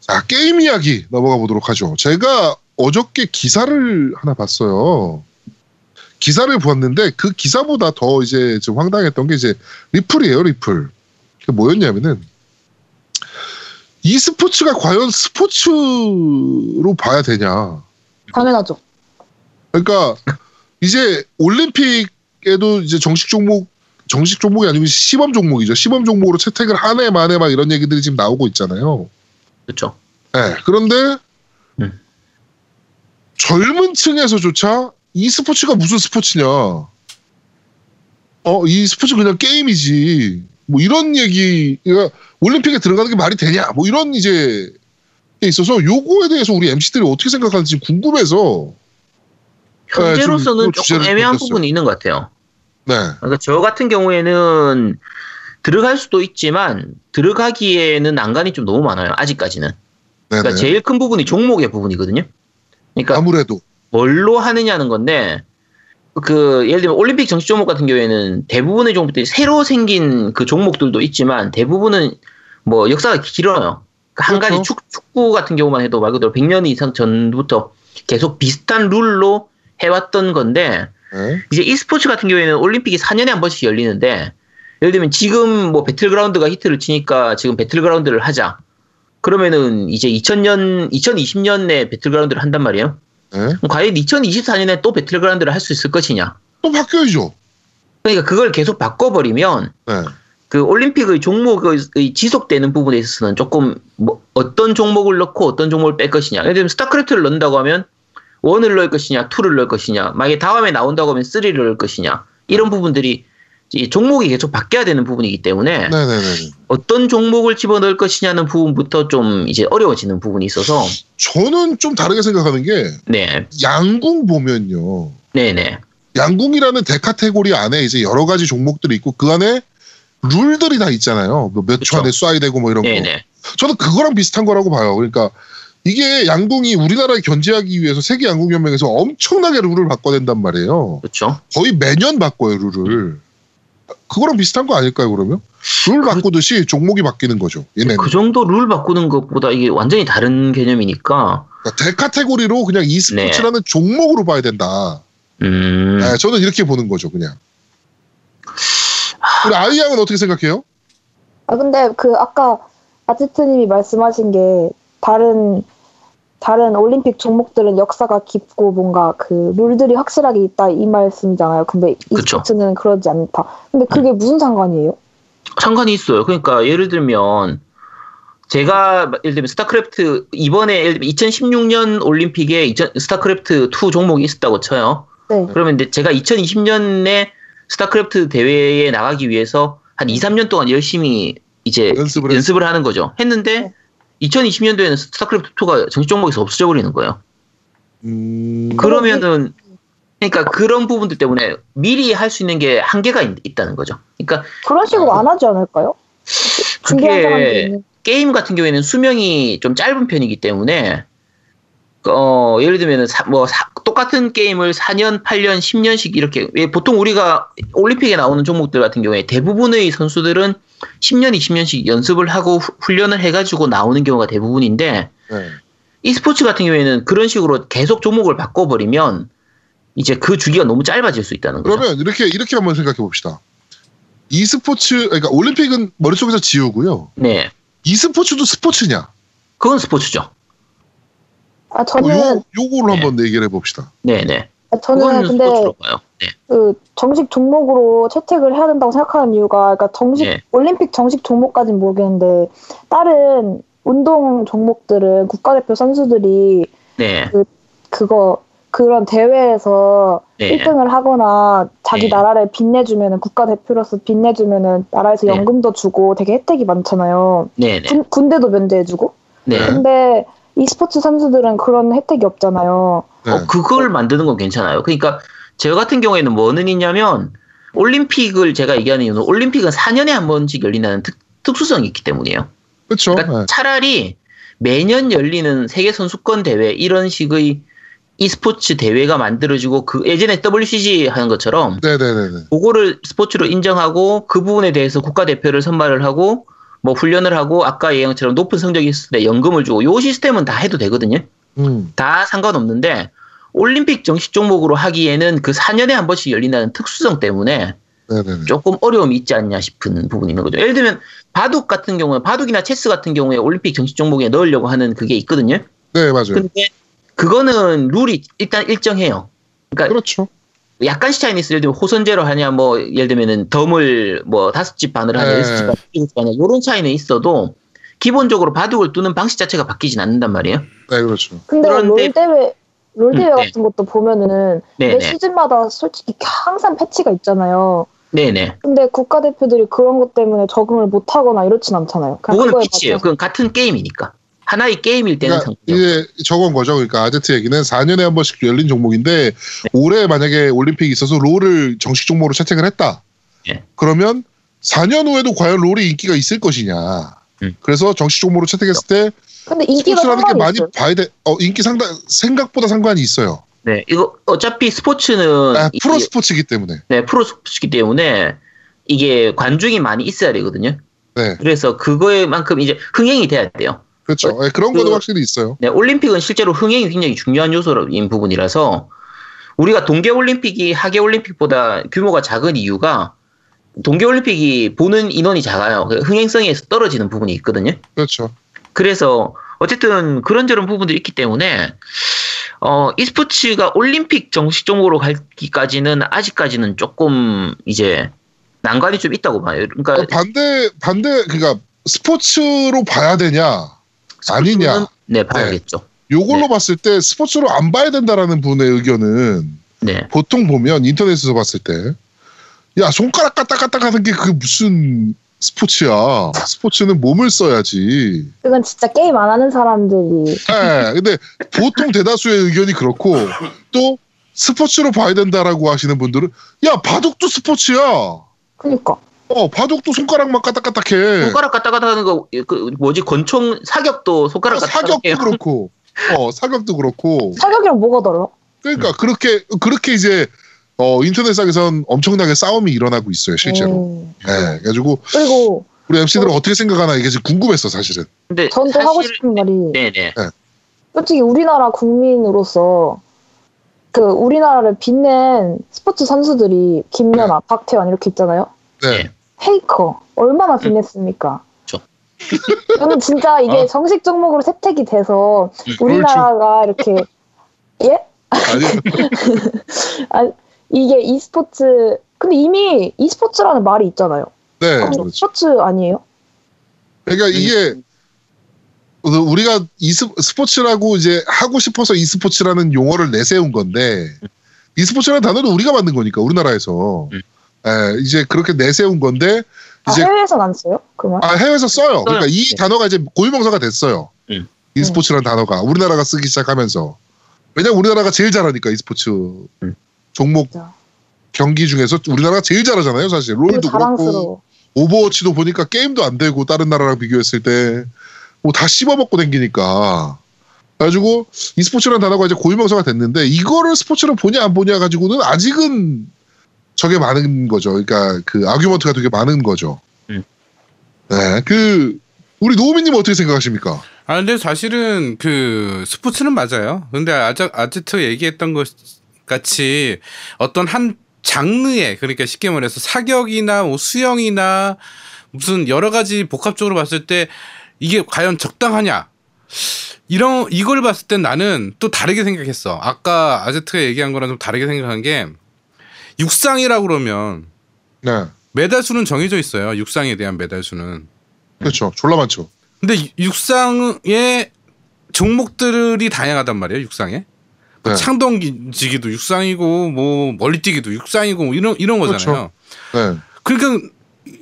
자, 게임 이야기 넘어가 보도록 하죠. 제가 어저께 기사를 하나 봤어요. 기사를 보았는데 그 기사보다 더 이제 좀 황당했던 게 이제 리플이에요, 리플. 그게 뭐였냐면은 e스포츠가 과연 스포츠로 봐야 되냐. 당연하죠. 그러니까 이제 올림픽에도 이제 정식 종목 정식 종목이 아니고 시범 종목이죠. 시범 종목으로 채택을 하네 마네 막 이런 얘기들이 지금 나오고 있잖아요. 그렇죠. 네, 그런데 음. 젊은 층에서조차 이 스포츠가 무슨 스포츠냐? 어, 이 스포츠 그냥 게임이지. 뭐 이런 얘기가 올림픽에 들어가는 게 말이 되냐? 뭐 이런 이제 게 있어서 요거에 대해서 우리 MC들이 어떻게 생각하는지 궁금해서 현재로서는 네, 좀 조금 애매한. 부분이 있는 것 같아요. 네, 그러니까 저 같은 경우에는 들어갈 수도 있지만 들어가기에는 난간이 좀 너무 많아요. 아직까지는. 네, 그러니까 네. 제일 큰 부분이 종목의 부분이거든요. 그러니까 아무래도 뭘로 하느냐는 건데 그 예를 들면 올림픽 정식 종목 같은 경우에는 대부분의 종목들이 새로 생긴 그 종목들도 있지만 대부분은 뭐 역사가 길어요. 그한 그렇죠. 가지 축, 축구 같은 경우만 해도 말 그대로 100년 이상 전부터 계속 비슷한 룰로 해왔던 건데 네. 이제 e스포츠 같은 경우에는 올림픽이 4년에 한 번씩 열리는데 예를 들면 지금 뭐 배틀그라운드가 히트를 치니까 지금 배틀그라운드를 하자. 그러면은 이제 2000년, 2020년에 배틀그라운드를 한단 말이에요. 네. 그럼 과연 2024년에 또 배틀그라운드를 할 수 있을 것이냐. 또 바뀌어야죠. 그러니까 그걸 계속 바꿔버리면 네. 그 올림픽의 종목의 지속되는 부분에 있어서는 조금 뭐 어떤 종목을 넣고 어떤 종목을 뺄 것이냐. 예를 들면 스타크래프트를 넣는다고 하면 원을 넣을 것이냐, 투를 넣을 것이냐. 만약에 다음에 나온다고 하면 쓰리를 넣을 것이냐. 이런 부분들이 이 종목이 계속 바뀌어야 되는 부분이기 때문에 네네네. 어떤 종목을 집어넣을 것이냐는 부분부터 좀 이제 어려워지는 부분이 있어서 저는 좀 다르게 생각하는 게 네, 양궁 보면요. 네, 네, 양궁이라는 대카테고리 안에 이제 여러 가지 종목들이 있고 그 안에 룰들이 다 있잖아요. 뭐몇초 그쵸. 안에 쏴야 되고 뭐 이런 거. 네, 네, 저는 그거랑 비슷한 거라고 봐요. 그러니까 이게 양궁이 우리나라에 견제하기 위해서 세계 양궁 연맹에서 엄청나게 룰을 바꿔낸단 말이에요. 그렇죠. 거의 매년 바꿔요 룰을. 그거랑 비슷한 거 아닐까요 그러면? 룰 그- 바꾸듯이 종목이 바뀌는 거죠. 얘네는. 그 정도 룰 바꾸는 것보다 이게 완전히 다른 개념이니까. 그러니까 대카테고리로 그냥 e스포츠라는 종목으로 봐야 된다. 음, 네, 저는 이렇게 보는 거죠, 그냥. 우리 아이 양은 어떻게 생각해요? 아 근데 그 아까 아지트님이 말씀하신 게 다른 다른 올림픽 종목들은 역사가 깊고 뭔가 그 룰들이 확실하게 있다 이 말씀이잖아요. 근데 이 그쵸. 스포츠는 그러지 않다. 근데 그게 무슨 상관이에요? 상관이 있어요. 그러니까 예를 들면 제가 예를 들면 스타크래프트 이번에 예를 들면 2016년 올림픽에 2000 스타크래프트 2 종목이 있었다고 쳐요. 네. 그러면 이제 제가 2020년에 스타크래프트 대회에 나가기 위해서 한 2, 3년 동안 열심히 이제 연습을 했 연습을 하는 거죠. 했는데 네. 2020년도에는 스타크래프트 2가 정식 종목에서 없어져 버리는 거예요. 음, 그러면은 그러니까 그런 부분들 때문에 미리 할 수 있는 게 한계가 있, 다는 거죠. 그러니까 그런 식으로 안 하지 않을까요? 그게. 게임 같은 경우에는 수명이 좀 짧은 편이기 때문에 어 예를 들면은 사, 뭐 사, 또 똑같은 게임을 4년, 8년, 10년씩 이렇게 왜 보통 우리가 올림픽에 나오는 종목들 같은 경우에 대부분의 선수들은 10년, 20년씩 연습을 하고 후- 훈련을 해가지고 나오는 경우가 대부분인데 네. e스포츠 같은 경우에는 그런 식으로 계속 종목을 바꿔버리면 이제 그 주기가 너무 짧아질 수 있다는 거죠. 그러면 이렇게 이렇게 한번 생각해 봅시다. e스포츠 그러니까 올림픽은 머릿속에서 지우고요. 네, e스포츠도 스포츠냐? 그건 스포츠죠. 아 어, 저는 요 요거로 네. 한번 얘기를 해봅시다. 네, 네. 아, 저는 근데. 네, 그 정식 종목으로 채택을 해야 된다고 생각하는 이유가 그러니까 정식 네. 올림픽 정식 종목까지는 모르겠는데 다른 운동 종목들은 국가대표 선수들이 네, 그거 그런 대회에서 네. 1등을 하거나 자기 네. 나라를 빛내주면은 국가대표로서 빛내주면은 나라에서 네. 연금도 주고 되게 혜택이 많잖아요. 네, 네, 군, 군대도 면제해주고. 근데 e스포츠 선수들은 그런 혜택이 없잖아요. 네. 어, 그걸 만드는 건 괜찮아요. 그러니까 저 같은 경우에는 뭐는 있냐면 올림픽을 제가 얘기하는 이유는 올림픽은 4년에 한 번씩 열린다는 특, 특수성이 있기 때문이에요. 그렇죠. 그러니까 차라리 매년 열리는 세계 선수권 대회 이런 식의 e스포츠 대회가 만들어지고 그 예전에 WCG 하는 것처럼 네네네네. 그거를 스포츠로 인정하고 그 부분에 대해서 국가 대표를 선발을 하고 뭐 훈련을 하고 아까 얘기처럼 높은 성적이 있을 때 연금을 주고 요 시스템은 다 해도 되거든요. 음. 다 상관없는데 올림픽 정식 종목으로 하기에는 그 4년에 한 번씩 열린다는 특수성 때문에 네네네. 조금 어려움이 있지 않냐 싶은 부분이 있는 거죠. 예를 들면 바둑 같은 경우에 바둑이나 체스 같은 경우에 올림픽 정식 종목에 넣으려고 하는 그게 있거든요. 네 맞아요. 근데 그거는 룰이 일단 일정해요. 그러니까 그렇죠. 약간씩 차이는 있어요. 예를 들면 호선제로 하냐, 뭐 예를 들면은 덤을 뭐 다섯 집 반을 하냐, 네. 여섯 집 반을 하냐, 이런 차이는 있어도 기본적으로 바둑을 두는 방식 자체가 바뀌진 않는단 말이에요. 네 그렇죠. 근데 그런데- 롤 대회 롤 음, 대회 네. 같은 것도 보면은 네, 매 네, 시즌마다 솔직히 항상 패치가 있잖아요. 네, 네. 근데 국가대표들이 그런 것 때문에 적응을 못하거나 이렇진 않잖아요. 피치예요. 맞춰서. 그건 같은 게임이니까 하나의 게임일 때는 그러니까. 이게 저건 거죠. 그러니까 아제트 얘기는 4년에 한 번씩 열린 종목인데 네. 올해 만약에 올림픽이 있어서 롤을 정식 종목으로 채택을 했다. 네. 그러면 4년 후에도 과연 롤이 인기가 있을 것이냐. 음. 그래서 정식 종목으로 채택했을 때 근데 인기가 스포츠라는 게 많이 있어요. 봐야 돼. 어, 인기 상당 생각보다 상관이 있어요. 네, 이거 어차피 스포츠는 아, 이- 프로 스포츠이기 때문에. 네, 프로 스포츠기 때문에 이게 관중이 많이 있어야 되거든요. 네, 그래서 그거에만큼 이제 흥행이 돼야 돼요. 그렇죠. 예, 그런 그- 거는 확실히 있어요. 네, 올림픽은 실제로 흥행이 굉장히 중요한 요소인 부분이라서 우리가 동계 올림픽이 하계 올림픽보다 규모가 작은 이유가 동계 올림픽이 보는 인원이 작아요. 그 흥행성에서 떨어지는 부분이 있거든요. 그렇죠. 그래서 어쨌든 그런저런 부분들이 있기 때문에 어 e스포츠가 올림픽 정식 종목으로 가기까지는 아직까지는 조금 이제 난관이 좀 있다고 봐요. 그러니까 어, 반대 반대 그러니까 스포츠로 봐야 되냐 아니냐. 스포츠는 네 봐야겠죠. 요걸로 네. 봤을 때 스포츠로 안 봐야 된다라는 분의 의견은 네. 보통 보면 인터넷에서 봤을 때 야 손가락 까딱까딱 하는 게 그게 무슨 스포츠야 스포츠는 몸을 써야지 그건 진짜 게임 안 하는 사람들이 예 근데 보통 대다수의 의견이 그렇고 또 스포츠로 봐야 된다라고 하시는 분들은 야 바둑도 스포츠야 그니까 어 바둑도 손가락만 까딱까딱해 손가락 갖다 갖다 하는 거 그 뭐지 권총 사격도 손가락 갖다 사격도. 그렇고 어 사격도 그렇고 사격이랑 뭐가 달라? 그러니까 그렇게 그렇게 이제 어 인터넷상에선 엄청나게 싸움이 일어나고 있어요 실제로. 음. 예, 그래가지고 그리고 우리 MC들은 어... 떻게 생각하나 이게 지금 궁금했어 사실은. 근데 전또 하고 사실 싶은 말이 네네 솔직히 우리나라 국민으로서 그 우리나라를 빛낸 스포츠 선수들이 김연아, 박태환 이렇게 있잖아요. 네. 네. 페이커 얼마나 빛냈습니까? 그쵸. 저는 진짜 이게 어. 정식 종목으로 채택이 돼서 음. 우리나라가 이렇게 예? 아니 아, 이게 e스포츠 근데 이미 e스포츠라는 말이 있잖아요. 네. 그럼 그렇죠. 스포츠 아니에요? 그러니까 이게 우리가 이스 스포츠라고 이제 하고 싶어서 e스포츠라는 용어를 내세운 건데 e스포츠라는 단어는 우리가 만든 거니까 우리나라에서 음. 예, 이제 그렇게 내세운 건데 아, 이제 해외에선 안 써요? 그 말? 아, 해외에서 써요. 그러니까 이 네. 단어가 이제 고유명사가 됐어요. 음. e스포츠라는 단어가 우리나라가 쓰기 시작하면서 왜냐면 우리나라가 제일 잘하니까 e스포츠 음. 종목 진짜. 경기 중에서 우리나라가 제일 잘하잖아요, 사실. 롤도 그렇고. 오버워치도 보니까 게임도 안 되고 다른 나라랑 비교했을 때 뭐 다 씹어먹고 댕기니까 그래가지고 e스포츠라는 단어가 이제 고유명사가 됐는데 이거를 스포츠로 보냐 안 보냐 가지고는 아직은 저게 많은 거죠. 그러니까 그 아규먼트가 되게 많은 거죠. 음. 네, 그 우리 노우미님 어떻게 생각하십니까? 아 근데 사실은 그 스포츠는 맞아요. 근데 아자 아지트 얘기했던 것 같이 어떤 한 장르에 그러니까 쉽게 말해서 사격이나 뭐 수영이나 무슨 여러 가지 복합적으로 봤을 때 이게 과연 적당하냐 이런 이걸 봤을 땐 나는 또 다르게 생각했어. 아까 아제트가 얘기한 거랑 좀 다르게 생각한 게 육상이라고 그러면 네, 메달 수는 정해져 있어요. 육상에 대한 메달 수는. 그렇죠. 졸라 많죠. 근데 유- 육상의 종목들이 다양하단 말이에요. 육상에. 뭐 네. 창동지기도 육상이고 뭐 멀리뛰기도 육상이고 뭐 이런 이런 거잖아요. 네, 그러니까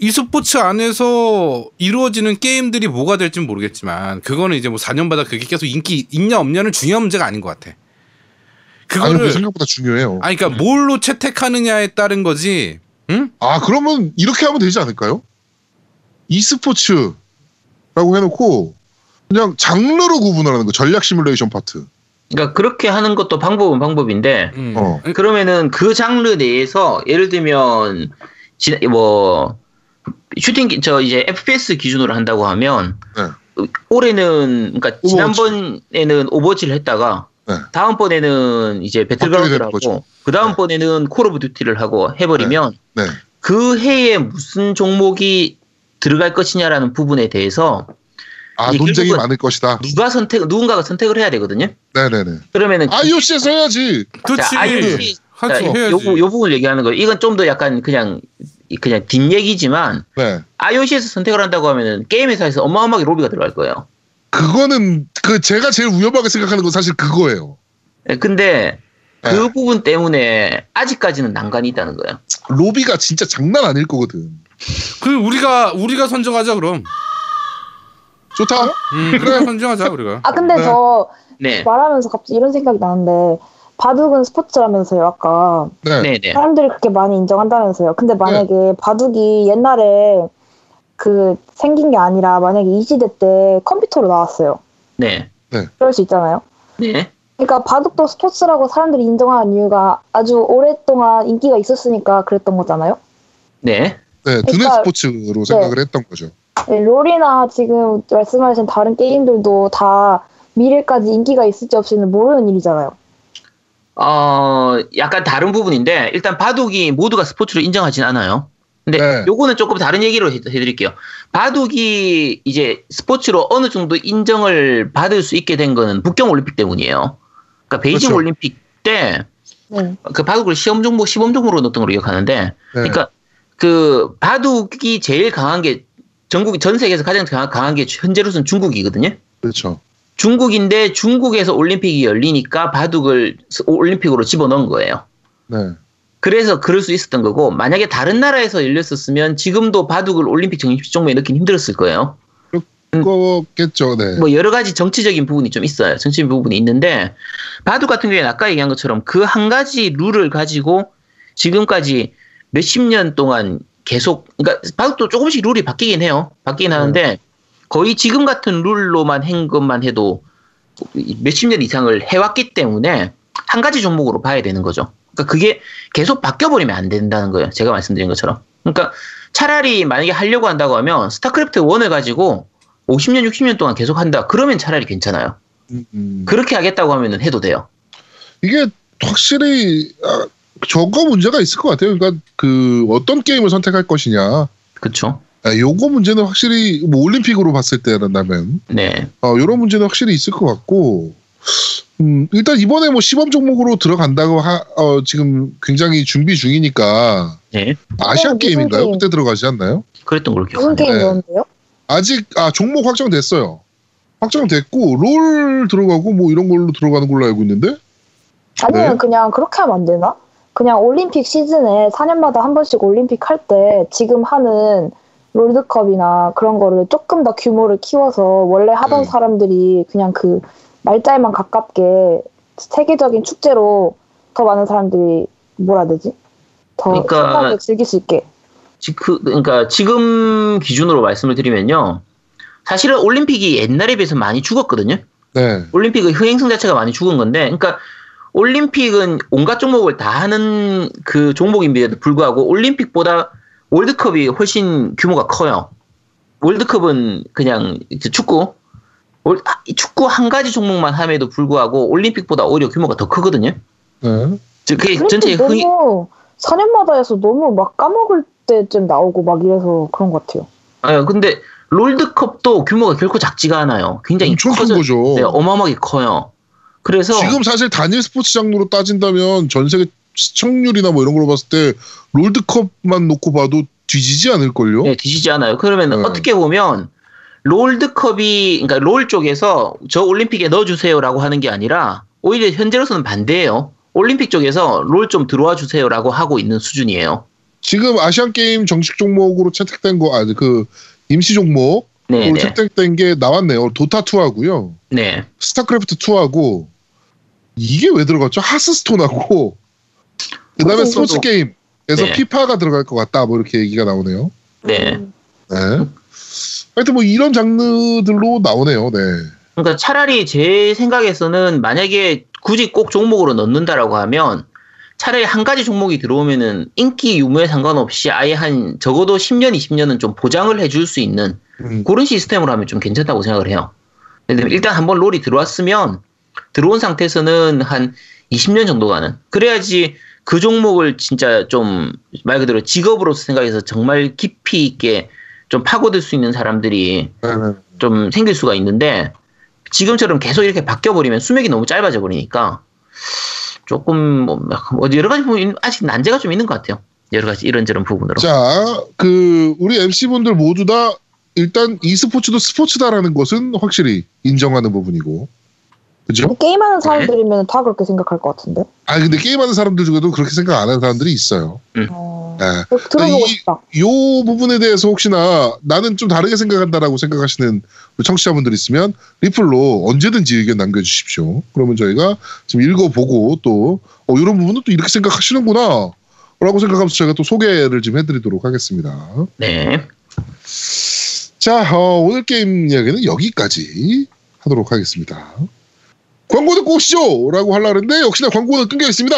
e스포츠 안에서 이루어지는 게임들이 뭐가 될지는 모르겠지만 그거는 이제 뭐 4년마다 그게 계속 인기 있냐 없냐는 중요한 문제가 아닌 것 같아. 아니 그거를 그 생각보다 중요해요. 아니 그러니까 뭘로 채택하느냐에 따른 거지. 응? 아 그러면 이렇게 하면 되지 않을까요? e스포츠라고 해놓고 그냥 장르로 구분하는 거 전략 시뮬레이션 파트. 그러니까 그렇게 하는 것도 방법은 방법인데 음. 어. 그러면은 그 장르 내에서 예를 들면 지, 뭐 슈팅 기- 저 이제 FPS 기준으로 한다고 하면 네. 올해는 그러니까 오버워치. 지난번에는 오버워치를 했다가 네. 다음번에는 이제. 하고 그 다음번에는 콜 오브 듀티를 하고 해버리면 네. 그 해에 무슨 종목이 들어갈 것이냐라는 부분에 대해서 아 논쟁이 많을 것이다. 누가 선택 누군가가 선택을 해야 되거든요. 네네네. 그러면은 IOC에서 해야지. 그렇지. 자, IOC 하지 자, 요, 해야지. 요, 요 부분 얘기하는 거예요. 이건 좀 더 약간 그냥 그냥 뒷 얘기지만 네. iOC에서 선택을 한다고 하면은 게임 회사에서 어마어마하게 로비가 들어갈 거예요. 그거는 그 제가 제일 위험하게 생각하는 건 사실 그거예요. 예, 근데 그 네. 부분 때문에 아직까지는 난관이 있다는 거예요. 로비가 진짜 장난 아닐 거거든. 그 우리가 우리가 선정하자 그럼. 좋다. 음, 그래 선정하자 우리가. 아 근데 네. 저 네, 말하면서 갑자기 이런 생각이 나는데 바둑은 스포츠라면서요 아까 네. 네, 네. 사람들이 그렇게 많이 인정한다면서요. 근데 만약에 바둑이 옛날에 그 생긴 게 아니라 만약에 이 시대 때 컴퓨터로 나왔어요. 네, 그럴 수 있잖아요. 네. 그러니까 바둑도 스포츠라고 사람들이 인정하는 이유가 아주 오랫동안 인기가 있었으니까 그랬던 거잖아요. 네. 네, 두뇌 그러니까- 스포츠로 생각을 했던 거죠. 네, 롤이나 지금 말씀하신 다른 게임들도 다 미래까지 인기가 있을지 없이는 모르는 일이잖아요. 어, 약간 다른 부분인데 일단 바둑이 모두가 스포츠로 인정하진 않아요. 근데 네. 요거는 조금 다른 얘기로 해- 해드릴게요. 바둑이 이제 스포츠로 어느 정도 인정을 받을 수 있게 된 거는 북경 올림픽 때문이에요. 그러니까 베이징 그렇죠. 올림픽 때 네. 그 바둑을 시험 종목, 시범 종목으로 넣었던 걸로 기억하는데, 네. 그러니까 그 바둑이 제일 강한 게 전국 전 세계에서 가장 강- 강한 게 현재로서는 중국이거든요. 그렇죠. 중국인데 중국에서 올림픽이 열리니까 바둑을 스- 올림픽으로 집어넣은 거예요. 네. 그래서 그럴 수 있었던 거고 만약에 다른 나라에서 열렸었으면 지금도 바둑을 올림픽 정식 종목에 넣긴 힘들었을 거예요. 그거겠죠. 네. 뭐 여러 가지 정치적인 부분이 좀 있어요. 정치적인 부분이 있는데 바둑 같은 경우에는 아까 얘기한 것처럼 그 한 가지 룰을 가지고 지금까지 몇십 년 동안 계속 그러니까 바둑도 조금씩 룰이 바뀌긴 해요. 바뀌긴 하는데 거의 지금 같은 룰로만 한 것만 해도 몇십 년 이상을 해왔기 때문에 한 가지 종목으로 봐야 되는 거죠. 그러니까 그게 계속 바뀌어버리면 안 된다는 거예요. 제가 말씀드린 것처럼. 그러니까 차라리 만약에 하려고 한다고 하면 스타크래프트 1을 가지고 50년, 60년 동안 계속 한다. 그러면 차라리 괜찮아요. 음, 음. 그렇게 하겠다고 하면 해도 돼요. 이게 확실히 아, 저거 문제가 있을 것 같아요. 그러니까 그 어떤 게임을 선택할 것이냐. 그렇죠? 아, 요거 문제는 확실히 뭐 올림픽으로 봤을 때라면 네. 어, 이런 문제는 확실히 있을 것 같고 음, 일단 이번에 뭐 시범 종목으로 들어간다고 하, 어, 지금 굉장히 준비 중이니까 네. 아시아 무슨 게임인가요? 게임? 그때 들어가지 않나요? 그랬던 걸로 기억하네요. 게임 네. 아직 아 종목 확정됐어요. 확정됐고 롤 들어가고 뭐 이런 걸로 들어가는 걸로 알고 있는데 아니면 네. 그냥 그렇게 하면 안 되나? 그냥 올림픽 시즌에 4년마다 한 번씩 올림픽 할 때 지금 하는 롤드컵이나 그런 거를 조금 더 규모를 키워서 원래 하던 음. 사람들이 그냥 그 말짤만 가깝게 세계적인 축제로 더 많은 사람들이 뭐라 해야 되지? 더 그러니까- 즐길 수 있게. 지- 그, 그러니까 지금 기준으로 말씀을 드리면요. 사실은 올림픽이 옛날에 비해서 많이 죽었거든요. 네. 올림픽의 흥행성 자체가 많이 죽은 건데, 그러니까 올림픽은 온갖 종목을 다 하는 그 종목임에도 불구하고 올림픽보다 월드컵이 훨씬 규모가 커요. 월드컵은 그냥 이제 축구, 축구 한 가지 종목만 함에도 불구하고 올림픽보다 오히려 규모가 더 크거든요. 네. 즉, 그게 전체 흥이 너무 4년마다 해서 너무 막 까먹을 때쯤 나오고 막 이래서 그런 것 같아요. 아 근데 롤드컵도 규모가 결코 작지가 않아요. 굉장히 엄청 큰 커져- 거죠. 네, 어마어마하게 커요. 그래서 지금 사실 단일 스포츠 장르로 따진다면 전 세계 시청률이나 뭐 이런 걸로 봤을 때 롤드컵만 놓고 봐도 뒤지지 않을걸요? 네, 뒤지지 않아요. 그러면 네. 어떻게 보면 롤드컵이 그러니까 롤 쪽에서 저 올림픽에 넣어주세요라고 하는 게 아니라 오히려 현재로서는 반대예요. 올림픽 쪽에서 롤 좀 들어와 주세요라고 하고 있는 수준이에요. 지금 아시안 게임 정식 종목으로 채택된 거, 아, 그 임시 종목으로 네, 네, 채택된 게 나왔네요. 도타 2하고요. 네. 스타크래프트 2하고 이게 왜 들어갔죠? 하스스톤하고 그다음에 스포츠 게임에서 네. 피파가 들어갈 것 같다. 뭐 이렇게 얘기가 나오네요. 네. 음. 네. 하여튼 뭐 이런 장르들로 나오네요. 네. 그러니까 차라리 제 생각에서는 만약에 굳이 꼭 종목으로 넣는다라고 하면 차라리 한 가지 종목이 들어오면은 인기 유무에 상관없이 아예 한 적어도 10년, 20년은 좀 보장을 해줄 수 있는 음. 그런 시스템으로 하면 좀 괜찮다고 생각을 해요. 일단 한번 롤이 들어왔으면 들어온 상태에서는 한 20년 정도 가는 그래야지 그 종목을 진짜 좀 말 그대로 직업으로서 생각해서 정말 깊이 있게 좀 파고들 수 있는 사람들이 네, 네. 좀 생길 수가 있는데 지금처럼 계속 이렇게 바뀌어 버리면 수명이 너무 짧아져 버리니까 조금 뭐 여러 가지 보면 아직 난제가 좀 있는 것 같아요. 여러 가지 이런저런 부분으로. 자, 그 우리 MC 분들 모두 다 일단 e스포츠도 스포츠다라는 것은 확실히 인정하는 부분이고, 그죠? 뭐 게임하는 사람들이면 다 그렇게 생각할 것 같은데. 아 근데 게임하는 사람들 중에도 그렇게 생각 안 하는 사람들이 있어요. 어... 네. 들어보고 이- 싶다. 요 부분에 대해서 혹시나 나는 좀 다르게 생각한다라고 생각하시는 청취자분들 있으면 리플로 언제든지 의견 남겨주십시오. 그러면 저희가 좀 읽어보고 또 어, 이런 부분은 또 이렇게 생각하시는구나. 라고 생각하면서 저희가 또 소개를 좀 해드리도록 하겠습니다. 네. 자, 어, 오늘 게임 이야기는 여기까지 하도록 하겠습니다. 광고 듣고 오시죠! 라고 하려고 했는데 역시나 광고는 끊겨 있습니다.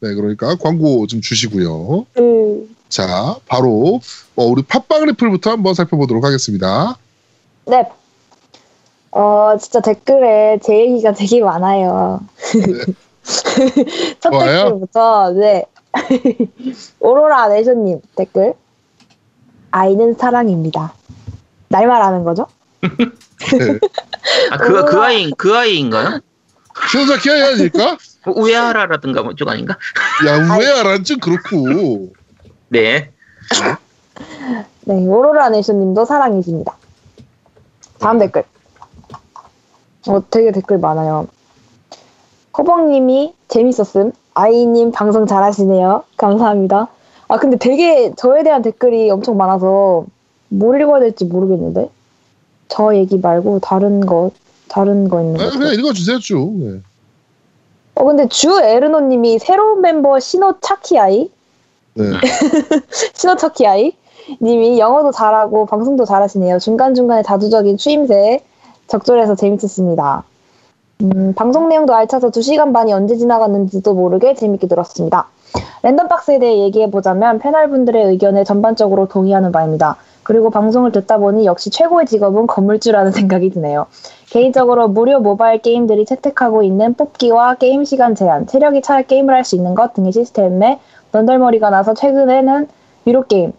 네, 그러니까 광고 좀 주시고요. 그... 자, 바로 어, 우리 팟빵 리플부터 한번 살펴보도록 하겠습니다. 네. 어, 진짜 댓글에 제 얘기가 되게 많아요. 첫 좋아요. 댓글부터, 네. 오로라 내쇼님 댓글. 아이는 사랑입니다. 날 말하는 거죠? 네. 아, 그, 그 아이, 그 아이인가요? 시노자키 아이 아닐까? 뭐 우에하라라든가 뭐 쪽 아닌가? 야, 우에야란 좀 그렇고. 네. 네, 오로라 내쇼님도 사랑이십니다. 다음 댓글. 어, 되게 댓글 많아요. 허벅님이 재밌었음. 아이님 방송 잘하시네요. 감사합니다. 아, 근데 되게 저에 대한 댓글이 엄청 많아서 뭘 읽어야 될지 모르겠는데. 저 얘기 말고 다른 거, 다른 거 있는 아, 거. 그냥 읽어주세요, 쭉. 네. 어, 근데 주 에르노님이 새로운 멤버 신호 차키 아이? 네. 신호 차키 아이? 님이 영어도 잘하고 방송도 잘하시네요. 중간중간에 다두적인 추임새 적절해서 재밌었습니다. 음, 방송 내용도 알차서 2시간 반이 언제 지나갔는지도 모르게 재밌게 들었습니다. 랜덤박스에 대해 얘기해보자면 패널분들의 의견에 전반적으로 동의하는 바입니다. 그리고 방송을 듣다 보니 역시 최고의 직업은 건물주라는 생각이 드네요. 개인적으로 무료 모바일 게임들이 채택하고 있는 뽑기와 게임 시간 제한, 체력이 차야 게임을 할 수 있는 것 등의 시스템에 넌덜머리가 나서 최근에는 유료 게임,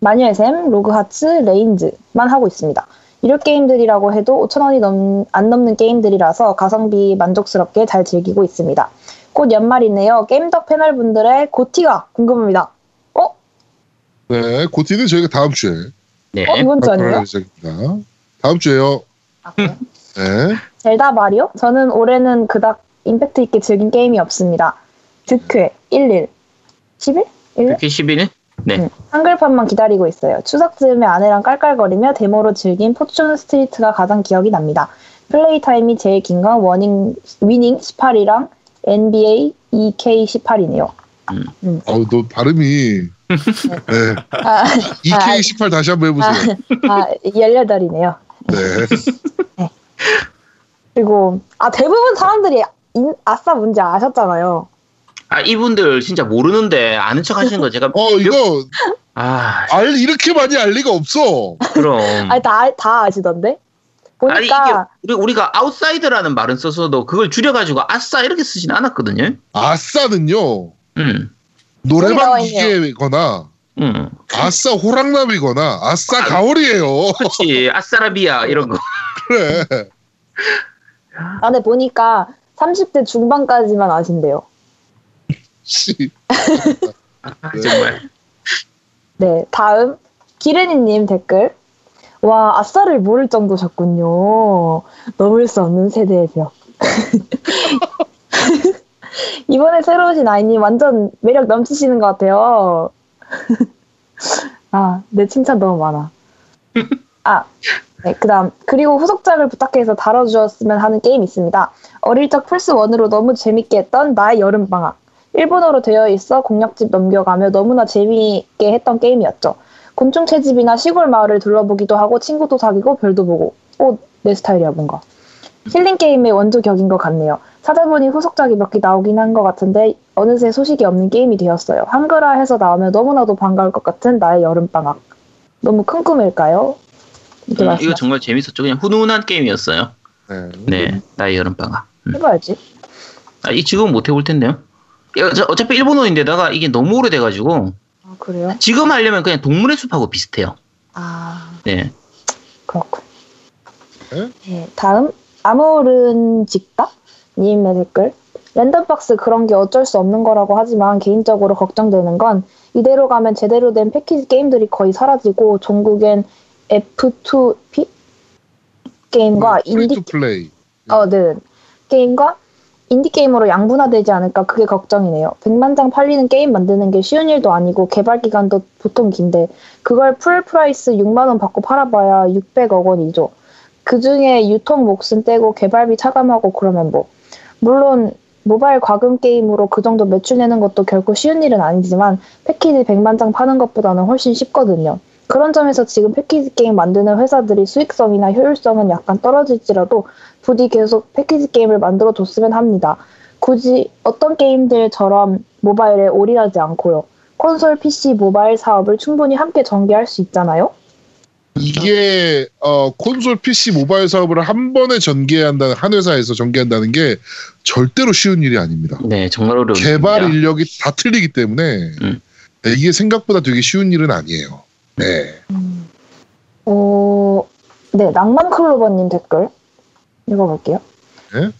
마녀의 샘, 로그하츠, 레인즈만 하고 있습니다. 유료 게임들이라고 해도 5천원이 넘, 안 넘는 게임들이라서 가성비 만족스럽게 잘 즐기고 있습니다. 곧 연말이네요. 게임덕 패널분들의 GOTY가 궁금합니다. 어? 네, GOTY는 저희가 다음 주에. 네. 어? 이번 주 아니에요? 예정입니다. 다음 주에요. 아, 그래요? 네. 젤다 마리오? 저는 올해는 그닥 임팩트 있게 즐긴 게임이 없습니다. 득회 11, 11? 11? 이렇게 11일? 네. 응. 한글판만 기다리고 있어요. 추석쯤에 아내랑 깔깔거리며 데모로 즐긴 포춘 스트리트가 가장 기억이 납니다. 플레이 타임이 제일 긴 건 워닝, 위닝 18이랑 NBA 2K 18이네요. 어우, 너 발음이. 네. 아, 2K18 다시 한번 해보세요. 아, 18이네요. 네. 그리고 아 대부분 사람들이 인- 아싸 뭔지 아셨잖아요. 아 이분들 진짜 모르는데 아는 척 하시는 거 제가 어 이거 아 알 이렇게 많이 알 리가 없어. 그럼 아니 다, 다 아시던데? 음. 아니 이게 보니까 우리, 우리 가 아웃사이더라는 말은 써서도 그걸 줄여가지고 아싸 이렇게 쓰진 않았거든요. 아싸는요 음, 노래방. 기계거나 음, 아싸 호랑나비거나 아싸 가오리예요. 그렇지 아싸라비아 이런 거. 그래. 안에 보니까 30대 중반까지만 아신대요. 씨. 아, 네. 정말. 네, 다음 기르니님 댓글. 와, 아싸를 모를 정도셨군요. 넘을 수 없는 세대의 벽. 이번에 새로 오신 아이님 완전 매력 넘치시는 것 같아요. 아, 내 칭찬 너무 많아. 아, 네, 그 다음. 그리고 후속작을 부탁해서 다뤄주었으면 하는 게임이 있습니다. 어릴 적 플스1으로 너무 재밌게 했던 나의 여름방학. 일본어로 되어 있어 공략집 넘겨가며 너무나 재미있게 했던 게임이었죠. 곤충 채집이나 시골 마을을 둘러보기도 하고 친구도 사귀고 별도 보고. 오, 내 스타일이야 뭔가. 힐링 게임의 원조격인 것 같네요. 찾아보니 후속작이 몇 개 나오긴 한 것 같은데 어느새 소식이 없는 게임이 되었어요. 한글화해서 나오면 너무나도 반가울 것 같은 나의 여름방학. 너무 큰 꿈일까요? 이렇게 음, 이거 정말 재밌었죠. 그냥 훈훈한 게임이었어요. 네. 네, 나의 여름방학. 음. 해봐야지. 아, 이 지금 못 해볼 텐데요. 어차- 어차피 일본어인데다가 이게 너무 오래돼가지고 아, 그래요? 지금 하려면 그냥 동물의 숲하고 비슷해요. 아, 네. 그렇군. 네? 네, 다음 아무른 직다 님의 댓글. 랜덤박스 그런 게 어쩔 수 없는 거라고 하지만 개인적으로 걱정되는 건 이대로 가면 제대로 된 패키지 게임들이 거의 사라지고 종국엔 F2P 게임과 인디 free to play. 어, 네. 게임과 인디 게임으로 양분화되지 않을까 그게 걱정이네요. 100만 장 팔리는 게임 만드는 게 쉬운 일도 아니고 개발 기간도 보통 긴데 그걸 full price 6만 원 받고 팔아봐야 600억 원이죠. 그 중에 유통 몫은 떼고 개발비 차감하고 그러면 뭐 물론 모바일 과금 게임으로 그 정도 매출 내는 것도 결코 쉬운 일은 아니지만 패키지 100만 장 파는 것보다는 훨씬 쉽거든요. 그런 점에서 지금 패키지 게임 만드는 회사들이 수익성이나 효율성은 약간 떨어질지라도 부디 계속 패키지 게임을 만들어 줬으면 합니다. 굳이 어떤 게임들처럼 모바일에 올인하지 않고요. 콘솔, PC, 모바일 사업을 충분히 함께 전개할 수 있잖아요. 이게 어 콘솔 PC 모바일 사업을 한 번에 전개한다는 한 회사에서 전개한다는 게 절대로 쉬운 일이 아닙니다. 네, 정말 어려운 개발 일입니다. 인력이 다 틀리기 때문에 음. 네, 이게 생각보다 되게 쉬운 일은 아니에요. 네. 어, 네, 낭만 클로버님 댓글 읽어볼게요. 네?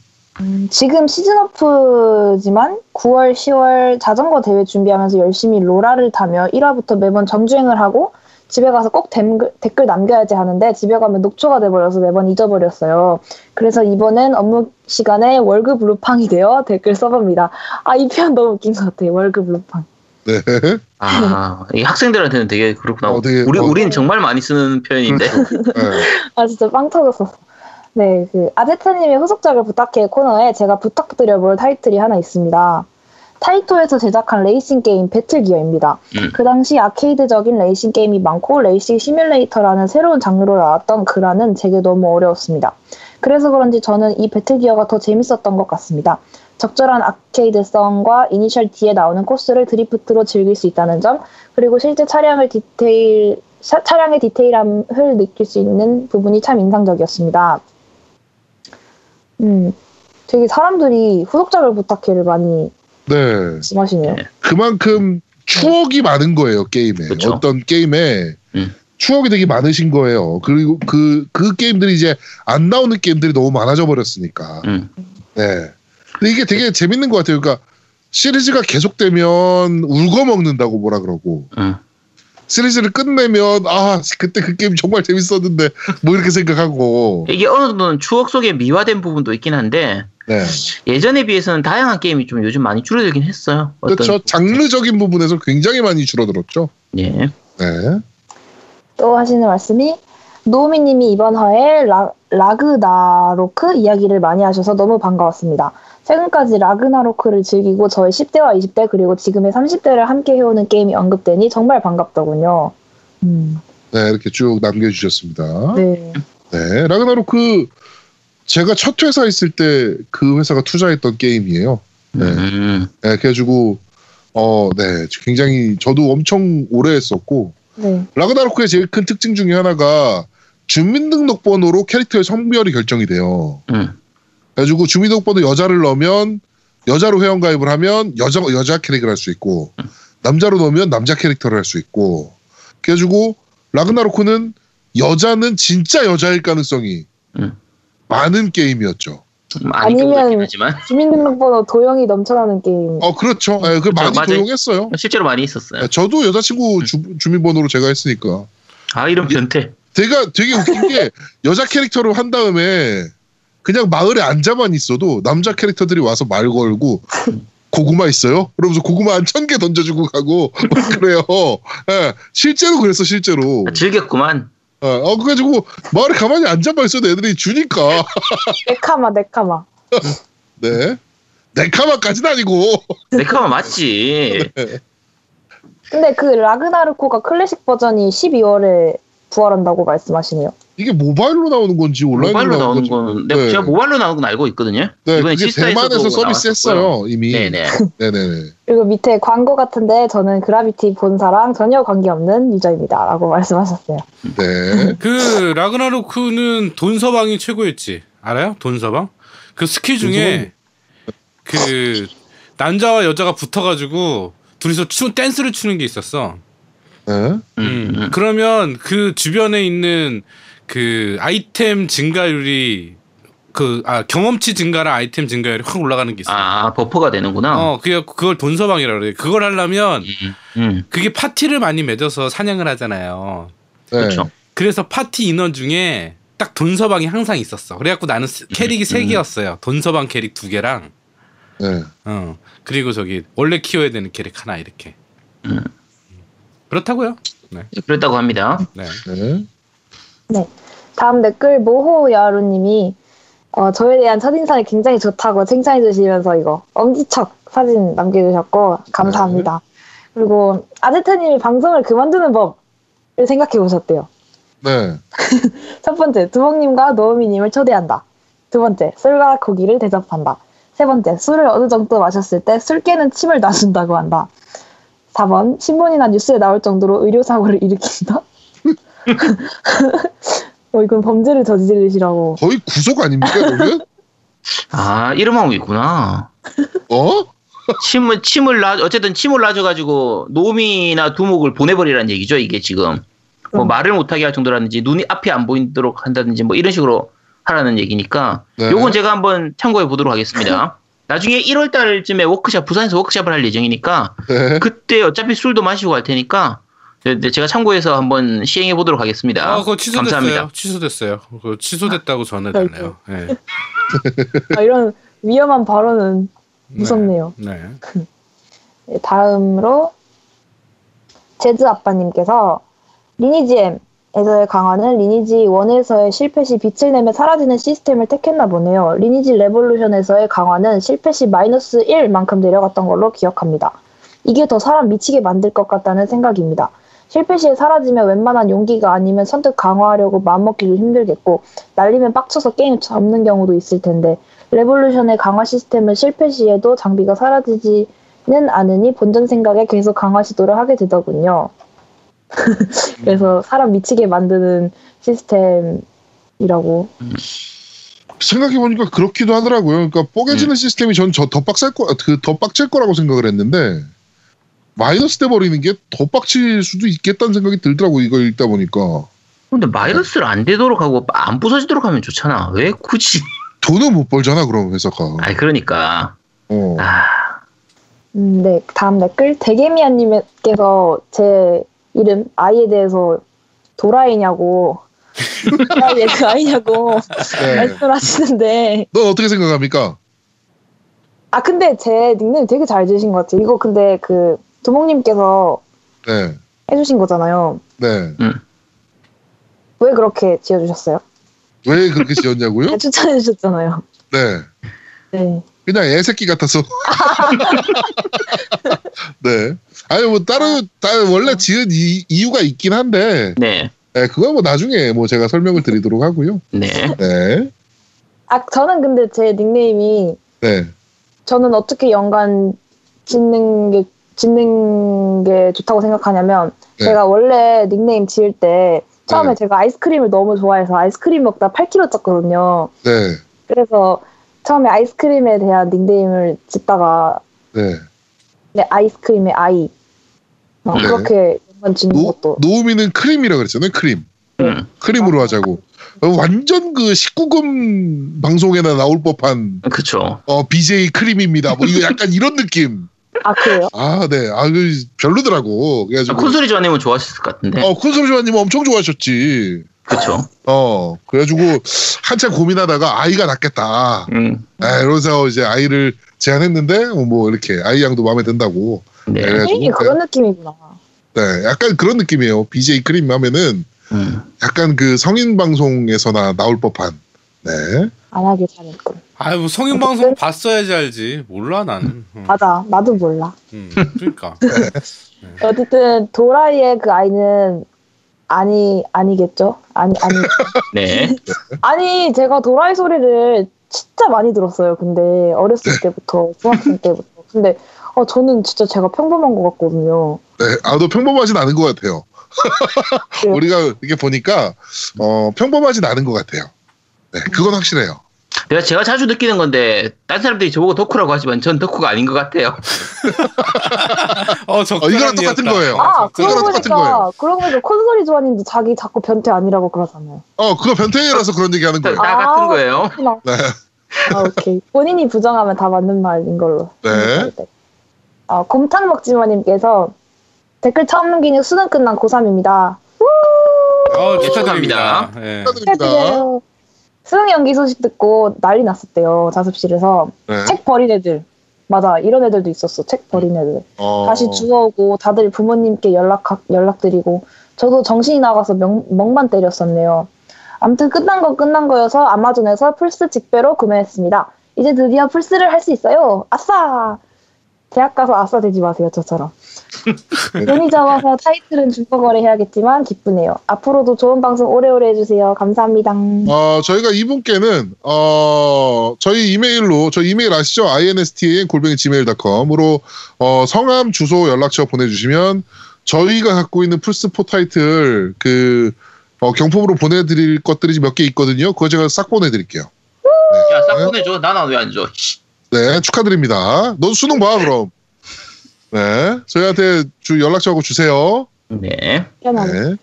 음, 지금 시즌 오프지만 9월, 10월 자전거 대회 준비하면서 열심히 로라를 타며 1화부터 매번 정주행을 하고 집에 가서 꼭 댓글, 댓글 남겨야지 하는데 집에 가면 녹초가 돼버려서 매번 잊어버렸어요. 그래서 이번엔 업무 시간에 월급 루팡이 되어 댓글 써봅니다. 아, 이 표현 너무 웃긴 것 같아요. 월급 루팡. 네. 아, 이 학생들한테는 되게 그렇구나. 어, 되게, 우리 어. 우리는 정말 많이 쓰는 표현인데. 네. 아 진짜 빵 터졌어. 네, 그 아지트님의 후속작을 부탁해 코너에 제가 부탁드려볼 타이틀이 하나 있습니다. 타이토에서 제작한 레이싱 게임 배틀기어입니다. 음. 그 당시 아케이드적인 레이싱 게임이 많고 레이싱 시뮬레이터라는 새로운 장르로 나왔던 그란은 제게 너무 어려웠습니다. 그래서 그런지 저는 이 배틀기어가 더 재밌었던 것 같습니다. 적절한 아케이드성과 이니셜 D에 나오는 코스를 드리프트로 즐길 수 있다는 점, 그리고 실제 차량을 디테일, 차- 차량의 디테일함을 느낄 수 있는 부분이 참 인상적이었습니다. 음, 되게 사람들이 후속작을 부탁해를 많이 네. 말씀하시네요. 네. 그만큼 추억이 많은 거예요 게임에 그쵸. 어떤 게임에 음. 추억이 되게 많으신 거예요. 그리고 그그 게임들이 이제 안 나오는 게임들이 너무 많아져 버렸으니까. 음. 네. 근데 이게 되게 재밌는 것 같아요. 그러니까 시리즈가 계속되면 울고 먹는다고 뭐라 그러고 음. 시리즈를 끝내면 아 그때 그 게임 정말 재밌었는데 뭐 이렇게 생각하고 이게 어느 정도는 추억 속에 미화된 부분도 있긴 한데 네 예전에 비해서는 다양한 게임이 좀 요즘 많이 줄어들긴 했어요. 어떤- 그렇죠 장르적인 부분에서 굉장히 많이 줄어들었죠. 예. 네. 또 하시는 말씀이 노우미님이 이번 화에 라, 라그나로크 이야기를 많이 하셔서 너무 반가웠습니다. 최근까지 라그나로크를 즐기고 저의 10대와 20대 그리고 지금의 30대를 함께 해오는 게임이 언급되니 정말 반갑더군요. 음, 네 이렇게 쭉 남겨주셨습니다. 네. 네, 라그나로크 제가 첫 회사 있을 때 그 회사가 투자했던 게임이에요. 네. 음. 네, 그래가지고 어, 네, 굉장히 저도 엄청 오래 했었고 네. 라그나로크의 제일 큰 특징 중에 하나가 주민등록번호로 캐릭터의 성별이 결정이 돼요. 음. 그래가지고 주민등록번호 여자를 넣으면 여자로 회원가입을 하면 여자 여자 캐릭터를 할 수 있고 남자로 넣으면 남자 캐릭터를 할 수 있고 그래가지고 라그나로크는 여자는 진짜 여자일 가능성이 음. 많은 게임이었죠. 아니면- 주민등록번호 도형이 넘쳐나는 게임. 어 그렇죠. 예, 그 많이 맞아요. 도용했어요. 실제로 많이 있었어요. 예, 저도 여자친구 주, 주민번호로 제가 했으니까. 아 이런 변태. 제가 되게 웃긴 게 여자 캐릭터를 한 다음에 그냥 마을에 앉아만 있어도 남자 캐릭터들이 와서 말 걸고 고구마 있어요? 그러면서 고구마 한 천 개 던져주고 가고 막 그래요. 예, 실제로 그랬어 실제로. 아, 즐겼구만. 어, 어, 그래가지고 마을에 가만히 앉아만 있어도 애들이 주니까. 네카마 네카마. 네. 네카마까지는 아니고. 네카마 맞지. 근데 그 라그나르코가 클래식 버전이 12월에 부활한다고 말씀하시네요. 이게 모바일로 나오는 건지 온라인으로 모바일로 나오는 건지. 건 내가 네. 제가 모바일로 나오는 건 알고 있거든요. 네, 이번에 그게 대만에서 서비스 나왔었고요. 했어요 이미. 네네. 네 네네. 그리고 밑에 광고 같은데 저는 그라비티 본사랑 전혀 관계없는 유저입니다라고 말씀하셨어요. 네. 그 라그나로크는 돈 서방이 최고였지. 알아요? 돈 서방? 그 스킬 중에 그 남자와 여자가 붙어가지고 둘이서 추 댄스를 추는 게 있었어. 네. 음. 그러면 그 주변에 있는 그 아이템 증가율이 그 아 경험치 증가랑 아이템 증가율이 확 올라가는 게 있어. 요 아 buff가 되는구나. 어, 그게 그걸 돈 서방이라 그래. 그걸 하려면 음, 음. 그게 파티를 많이 맺어서 사냥을 하잖아요. 네. 그렇죠. 그래서 파티 인원 중에 딱 돈 서방이 항상 있었어. 그래갖고 나는 스- 캐릭이 세 음. 개였어요. 돈 서방 캐릭 두 개랑, 네. 어 그리고 저기 원래 키워야 되는 캐릭 하나 이렇게. 음. 그렇다고요. 네. 그랬다고 합니다. 네. 네. 다음 댓글 모호야루님이 어, 저에 대한 첫인상이 굉장히 좋다고 칭찬해 주시면서 이거 엄지척 사진 남겨주셨고 감사합니다. 그리고 아제트님이 방송을 그만두는 법을 생각해 보셨대요. 네. 첫 번째, 두목님과 노우미님을 초대한다. 두 번째, 술과 고기를 대접한다. 세 번째, 술을 어느 정도 마셨을 때 술 깨는 침을 놔준다고 한다. 4번, 신문이나 뉴스에 나올 정도로 의료 사고를 일으킨다. 어, 이건 범죄를 저지르시라고. 거의 구속 아닙니까 그러면? 아 이름하고 있구나. 어? 침을 침을 놔 어쨌든 침을 놔줘가지고 노미나 두목을 보내버리라는 얘기죠. 이게 지금 뭐 음. 말을 못하게 할 정도라든지 눈이 앞이 안 보이도록 한다든지 뭐 이런 식으로 하라는 얘기니까 네. 요건 제가 한번 참고해 보도록 하겠습니다. 나중에 1월 달쯤에 워크샵 부산에서 워크샵을 할 예정이니까 네. 그때 어차피 술도 마시고 할 테니까 네, 네, 제가 참고해서 한번 시행해 보도록 하겠습니다. 아, 그거 취소됐어요. 감사합니다. 취소됐어요. 그거 취소됐다고 전해달래요. 네. 아, 이런 위험한 발언은 무섭네요. 네. 네, 다음으로 제즈 아빠님께서 리니지 M에서의 강화는 리니지 1에서의 실패 시 빛을 내며 사라지는 시스템을 택했나 보네요. 리니지 레볼루션에서의 강화는 실패 시 마이너스 1만큼 내려갔던 걸로 기억합니다. 이게 더 사람 미치게 만들 것 같다는 생각입니다. 실패 시에 사라지면 웬만한 용기가 아니면 선뜻 강화하려고 마음먹기도 힘들겠고 날리면 빡쳐서 게임 접는 경우도 있을 텐데 레볼루션의 강화 시스템은 실패 시에도 장비가 사라지지는 않으니 본전 생각에 계속 강화 시도를 하게 되더군요. 그래서 사람 미치게 만드는 시스템이라고. 생각해보니까 그렇기도 하더라고요. 그러니까 뽀개지는 시스템이 전 저 더 빡셀 거, 그 더 빡칠 거라고 생각을 했는데 마이너스 돼 버리는 게 더 빡칠 수도 있겠다는 생각이 들더라고 이거 읽다 보니까 근데 마이너스를 안 되도록 하고 안 부서지도록 하면 좋잖아. 왜 굳이? 돈은 못 벌잖아 그럼 회사가. 아니 그러니까 어. 아 음, 네, 다음 댓글 대개미아님께서 제 이름 아이에 대해서 도라이냐고 도라이의 그 아이냐고 네. 말씀을 하시는데 넌 어떻게 생각합니까? 아 근데 제 닉네임 되게 잘 지으신 것 같아요. 이거 근데 그 두목님께서 네, 해주신 거잖아요. 네. 왜 그렇게 지어주셨어요? 왜 그렇게 지었냐고요? 추천해 주셨잖아요. 네, 네. 그냥 애새끼 같아서. 네. 아니 뭐 따로 따 원래 지은 이, 이유가 있긴 한데, 네. 네, 그건 뭐 나중에 뭐 제가 설명을 드리도록 하고요. 네. 네. 아 저는 근데 제 닉네임이 네. 저는 어떻게 연관 짓는 게 짓는 게 좋다고 생각하냐면 네. 제가 원래 닉네임 지을 때 처음에 네. 제가 아이스크림을 너무 좋아해서 아이스크림 먹다 8kg 쪘거든요. 네. 그래서 처음에 아이스크림에 대한 닉네임을 짓다가 네. 네, 아이스크림의 아이 어, 네. 그렇게 연관 짓는 노, 것도 노우미는 크림이라 그랬잖아요. 크림. 음, 크림으로 하자고. 어, 완전 그 19금 방송에나 나올 법한 그쵸. 어, BJ 크림입니다. 뭐 이거 약간 이런 느낌. 아 그래요? 아, 네. 아, 그 별로더라고. 그래가지고. 콘솔이 좋아하면 좋아하셨을 것 같은데. 어, 콘솔 조아님 엄청 좋아하셨지. 그쵸. 어, 그래가지고 한참 고민하다가 아이가 낫겠다. 음, 아, 이러면서 이제 아이를 제안했는데 뭐 이렇게 아이 양도 마음에 든다고. 네. 그래가지고 닉네임이 그런 느낌이구나. 네, 약간 그런 느낌이에요. BJ 크림 하면은 음. 약간 그 성인 방송에서나 나올 법한. 네. 안 하길 잘했군. 아유 뭐 성인 방송 봤어야지 알지. 몰라 나는. 음, 맞아, 나도 몰라. 음, 그러니까. 어쨌든 도라이의 그 아이는 아니 아니겠죠? 아니 아니 네. 네. 아니 제가 도라이 소리를 진짜 많이 들었어요. 근데 어렸을 때부터 중학생 때부터. 근데 어, 저는 진짜 제가 평범한 것 같거든요. 네. 아, 너 평범하진 않은 것 같아요. 그래요? 우리가 이렇게 보니까, 어, 평범하진 않은 것 같아요. 네, 그건 확실해요. 내가 제가 자주 느끼는 건데 딴 사람들이 저보고 덕후라고 하지만 전 덕후가 아닌 것 같아요. 어 적절한 이거랑 똑같은. 거예요. 아 그거랑 그러고 똑같은 보니까 거예요. 그러고 보니까 콘솔이 좋아님도 자기 자꾸 변태 아니라고 그러잖아요. 어, 그거 변태라서 그런 얘기 하는 다, 거예요. 다 아. 같은 거예요. 그렇구나. 네. 아 오케이 본인이 부정하면 다 맞는 말인 걸로. 네. 어, 곰탕 먹지마님께서 댓글 처음 남기는 수능 끝난 고3입니다. 어 예, 축하드립니다. 예. 축하드립니다. 축하드려요. 수능 연기 소식 듣고 난리 났었대요. 자습실에서. 네. 책 버린 애들. 맞아. 이런 애들도 있었어. 책 버린 애들. 어, 다시 주워오고 다들 부모님께 연락, 연락드리고 저도 정신이 나가서 명, 멍만 때렸었네요. 아무튼 끝난 건 끝난 거여서 아마존에서 플스 직배로 구매했습니다. 이제 드디어 플스를 할 수 있어요. 아싸! 대학 가서 아싸 되지 마세요, 저처럼. 돈이 적어서 타이틀은 중고거래 해야겠지만 기쁘네요. 앞으로도 좋은 방송 오래오래 해주세요. 감사합니다. 어, 저희가 이분께는, 어, 저희 이메일로, 저 이메일 아시죠? instan 골뱅이 gmail.com으로, 어, 성함, 주소, 연락처 보내주시면, 저희가 갖고 있는 플스4 타이틀, 그, 어, 경품으로 보내드릴 것들이 몇 개 있거든요. 그거 제가 싹 보내드릴게요. 야, 싹 보내줘. 나는 왜안 줘? 씨. 네, 축하드립니다. 너 수능 봐, 그럼. 네, 저희한테 주 연락처하고 주세요. 네. 네.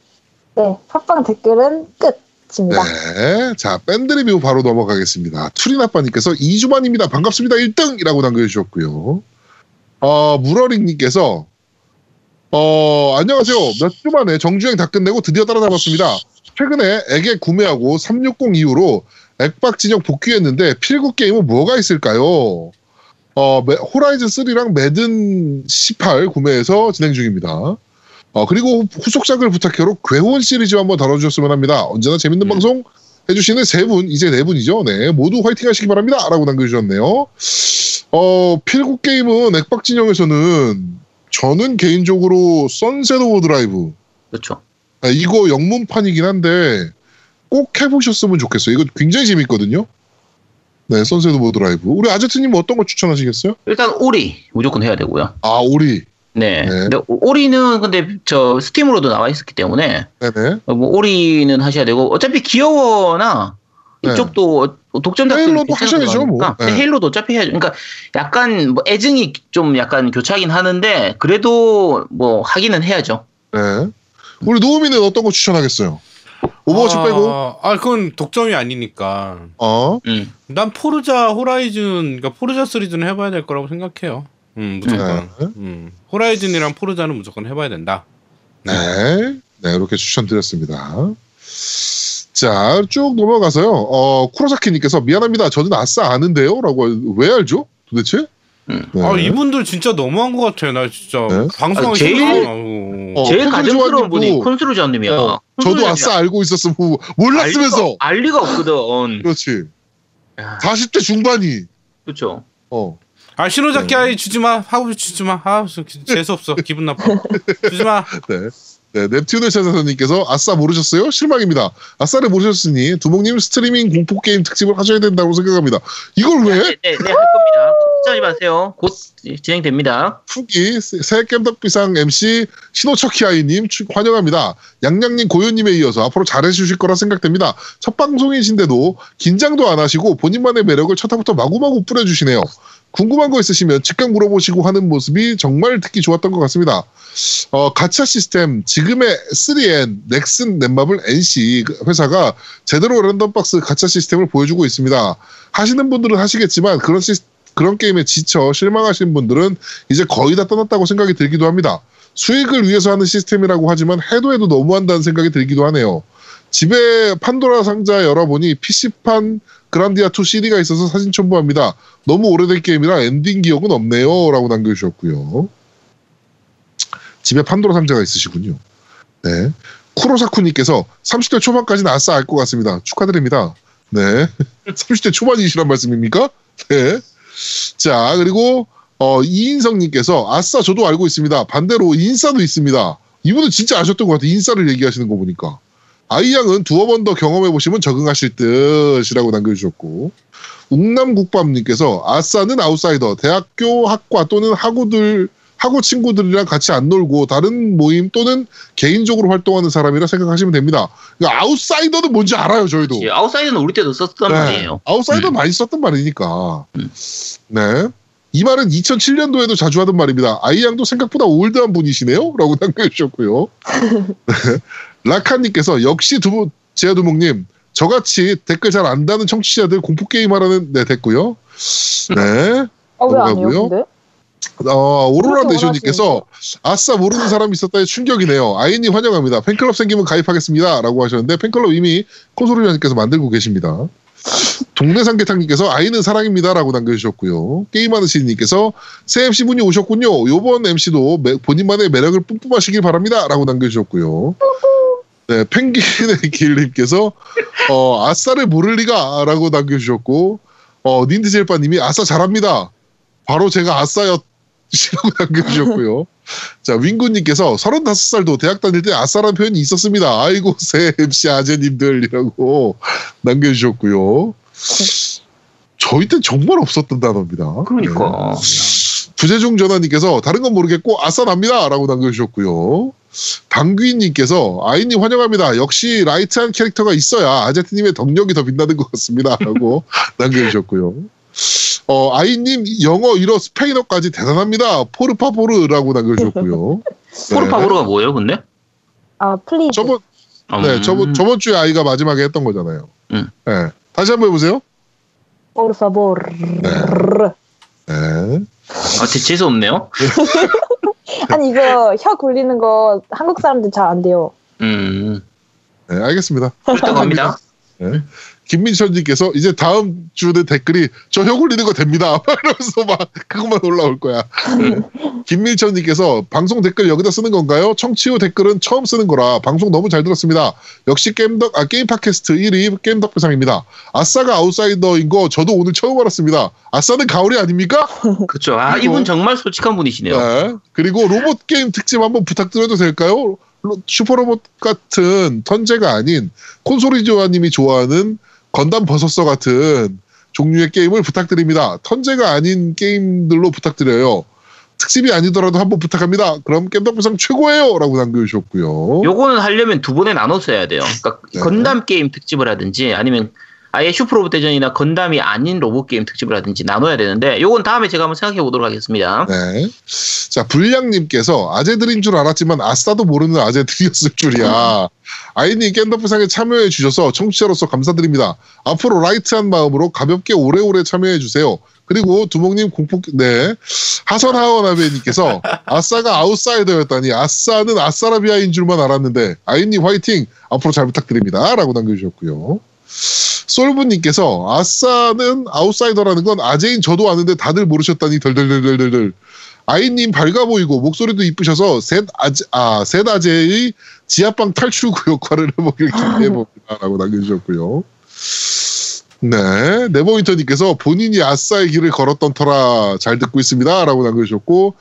네, 팟빵 댓글은 끝입니다. 네. 자, 밴드 리뷰 바로 넘어가겠습니다. 투리나빠님께서 2주 만입니다. 반갑습니다. 1등이라고 남겨주셨고요. 어, 무러링님께서, 어, 안녕하세요. 몇 주 만에 정주행 다 끝내고 드디어 따라잡았습니다. 최근에 액에 구매하고 360 이후로 액박 진영 복귀했는데 필구 게임은 뭐가 있을까요? 어, 메- 호라이즌 3랑 매든 18 구매해서 진행 중입니다. 어, 그리고 후속작을 부탁해로 괴혼 시리즈 한번 다뤄주셨으면 합니다. 언제나 재밌는 음. 방송 해주시는 세 분, 이제 네 분이죠. 네. 모두 화이팅 하시기 바랍니다. 라고 남겨주셨네요. 어, 필구 게임은 액박 진영에서는 저는 개인적으로 선셋 오버드라이브. 그렇죠. 아, 이거 영문판이긴 한데 꼭 해보셨으면 좋겠어요. 이거 굉장히 재밌거든요. 네, 선셋 오버드라이브. 우리 아제트님 어떤 거 추천하시겠어요? 일단 오리 무조건 해야 되고요. 아, 오리. 네. 네. 근데 오- 오리는 근데 저 스팀으로도 나와 있었기 때문에 네네. 어, 뭐 오리는 하셔야 되고 어차피 기어워나 네. 이쪽도 독점 작들 헤일로도 하셔야죠, 뭐. 네. 헤일로도 어차피 해야죠. 그러니까 약간 뭐 애증이 좀 약간 교차하긴 하는데 그래도 뭐 하기는 해야죠. 네. 우리 노우미는 어떤 거 추천하겠어요? 오버워치 아, 빼고? 아 그건 독점이 아니니까. 어? 음. 난 포르자 호라이즌, 그러니까 포르자 시리즈는 해봐야 될 거라고 생각해요. 음 무조건. 네. 음 호라이즌이랑 포르자는 무조건 해봐야 된다. 네. 네, 이렇게 추천드렸습니다. 자, 쭉 넘어가서요. 어, 쿠로사키님께서 미안합니다. 저는 아싸 아는데요? 라고, 왜 알죠? 도대체? 음. 네. 아 이분들 진짜 너무한 것 같아요. 나 진짜 네? 방송하기 아, 제일-. 어, 제일 콘솔 가정스러운 분이 콘솔루자님이야. 어, 저도 아싸 알고 있었으면 몰랐으면서. 알 리가 없거든. 그렇지. 야, 40대 중반이. 그렇죠. 어. 아 신호잡기 네. 아이 주지 마. 하고 주지 마. 아 재수 없어. 기분 나빠. 주지 마. 네. 네, 넵튠을 찾아서님께서 아싸 모르셨어요? 실망입니다. 아싸를 모르셨으니 두목님 스트리밍 공포 게임 특집을 하셔야 된다고 생각합니다. 이걸 왜? 네, 네, 네, 할 겁니다. 걱정하지 마세요. 곧 진행됩니다. 푸기 새 겜덕비상 MC 신호척키아이님 추- 환영합니다. 양양님 고요님에 이어서 앞으로 잘해주실 거라 생각됩니다. 첫 방송이신데도 긴장도 안 하시고 본인만의 매력을 첫 회부터 마구마구 뿌려주시네요. 궁금한 거 있으시면 즉각 물어보시고 하는 모습이 정말 듣기 좋았던 것 같습니다. 어, 가챠 시스템 지금의 3N 넥슨 넷마블 NC 그 회사가 제대로 랜덤박스 가챠 시스템을 보여주고 있습니다. 하시는 분들은 하시겠지만 그런 시스 그런 게임에 지쳐 실망하신 분들은 이제 거의 다 떠났다고 생각이 들기도 합니다. 수익을 위해서 하는 시스템이라고 하지만 해도 해도 너무한다는 생각이 들기도 하네요. 집에 판도라 상자 열어보니 PC판 그란디아2 CD가 있어서 사진 첨부합니다. 너무 오래된 게임이라 엔딩 기억은 없네요. 라고 남겨주셨고요. 집에 판도라 상자가 있으시군요. 네. 쿠로사쿠님께서 30대 초반까지는 아싸 알 것 같습니다. 축하드립니다. 네. 30대 초반이시란 말씀입니까? 네. 자, 그리고, 어, 이인성님께서, 아싸, 저도 알고 있습니다. 반대로 인싸도 있습니다. 이분은 진짜 아셨던 것 같아요. 인싸를 얘기하시는 거 보니까. 아이양은 두어 번 더 경험해보시면 적응하실 듯이라고 남겨주셨고, 웅남국밥님께서, 아싸는 아웃사이더, 대학교 학과 또는 학우들, 학우 친구들이랑 같이 안 놀고 다른 모임 또는 개인적으로 활동하는 사람이라 생각하시면 됩니다. 그러니까 아웃사이더는 뭔지 알아요, 저희도. 예, 아웃사이더는 우리 때도 썼단 네. 말이에요. 아웃사이더 음. 많이 썼던 말이니까. 음. 네. 이 말은 2007년도에도 자주 하던 말입니다. 아이양도 생각보다 올드한 분이시네요? 라고 남겨주셨고요. 네. 라카님께서 역시 두부, 제아두목님, 저같이 댓글 잘 안 다는 청취자들 공포게임 하라는, 네, 됐고요. 네. 아, 왜안 해요, 넘어가고요. 어, 오로라 대쇼님께서 아싸 모르는 사람이 있었다에 충격이네요. 아이님 환영합니다. 팬클럽 생기면 가입하겠습니다. 라고 하셨는데 팬클럽 이미 콘솔리아님께서 만들고 계십니다. 동네 삼계탕님께서 아이는 사랑입니다. 라고 남겨주셨고요. 게임하는 시인님께서 새 MC분이 오셨군요. 요번 MC도 본인만의 매력을 뿜뿜하시길 바랍니다. 라고 남겨주셨고요. 네, 펭귄의 길님께서 어, 아싸를 모를 리가 라고 남겨주셨고 어, 닌드젤바님이 아싸 잘합니다. 바로 제가 아싸였 시라고 남겨주셨고요. 자, 윙구님께서 35살도 대학 다닐 때 아싸라는 표현이 있었습니다. 아이고, 새 MC 아재님들이라고 남겨주셨고요. 저희 때 정말 없었던 단어입니다. 그러니까. 네. 부재중 전화님께서 다른 건 모르겠고 아싸납니다. 라고 남겨주셨고요. 방귀님께서 아이님 환영합니다. 역시 라이트한 캐릭터가 있어야 아제트님의 덕력이 더 빛나는 것 같습니다. 라고 남겨주셨고요. 어, 아이님 영어, 일어, 스페인어까지 대단합니다. Por favor라고 남겨주셨고요. Por favor가 뭐예요, 근데? 아, please. 저번, 네, 음. 저번, 저번 주에 아이가 마지막에 했던 거잖아요. 음. 네. 다시 한번 해보세요. Por favor. 네. 아, 대체수 없네요. 아니, 이거 혀 굴리는 거 한국 사람들 잘 안 돼요. 음. 네, 알겠습니다. 일단 갑니다. 네. 김민철님께서 이제 다음 주는 댓글이 저 혀 굴리는 거 됩니다. 이러면서 막 그것만 올라올 거야. 김민철님께서 방송 댓글 여기다 쓰는 건가요? 청취 후 댓글은 처음 쓰는 거라 방송 너무 잘 들었습니다. 역시 게임덕 아 게임 팟캐스트 1위 게임덕 배상입니다. 아싸가 아웃사이더인 거 저도 오늘 처음 알았습니다. 아싸는 가오리 아닙니까? 그렇죠. 아, 그리고- 이분 정말 솔직한 분이시네요. 네. 그리고 로봇 게임 특집 한번 부탁드려도 될까요? 로- 슈퍼로봇 같은 턴제가 아닌 콘솔이 조아님이 좋아하는 건담 버서스 같은 종류의 게임을 부탁드립니다. 턴제가 아닌 게임들로 부탁드려요. 특집이 아니더라도 한번 부탁합니다. 그럼 겜덕비상 최고예요! 라고 남겨주셨고요. 요거는 하려면 두 번에 나눠서 해야 돼요. 그러니까 네. 건담 게임 특집을 하든지 아니면 아예 슈퍼로봇 대전이나 건담이 아닌 로봇 게임 특집을 하든지 나눠야 되는데 요건 다음에 제가 한번 생각해 보도록 하겠습니다. 네. 자, 불량님께서 아재들인 줄 알았지만 아싸도 모르는 아재들이었을 줄이야. 아이님 겜덕비상에 참여해 주셔서 청취자로서 감사드립니다. 앞으로 라이트한 마음으로 가볍게 오래오래 참여해 주세요. 그리고 두목님 공포, 네. 하선하원아베님께서 아싸가 아웃사이더였다니 아싸는 아싸라비아인 줄만 알았는데 아이님 화이팅! 앞으로 잘 부탁드립니다. 라고 남겨주셨고요. 솔브님께서 아싸는 아웃사이더라는 건 아재인 저도 아는데 다들 모르셨다니 덜덜덜덜덜. 아이님 밝아 보이고 목소리도 이쁘셔서 셋 아재, 아, 셋 아재의 지하방 탈출구 역할을 해보길 기대해봅니다. 라고 남겨주셨고요. 네. 네버윈터님께서 본인이 아싸의 길을 걸었던 터라 잘 듣고 있습니다. 라고 남겨주셨고,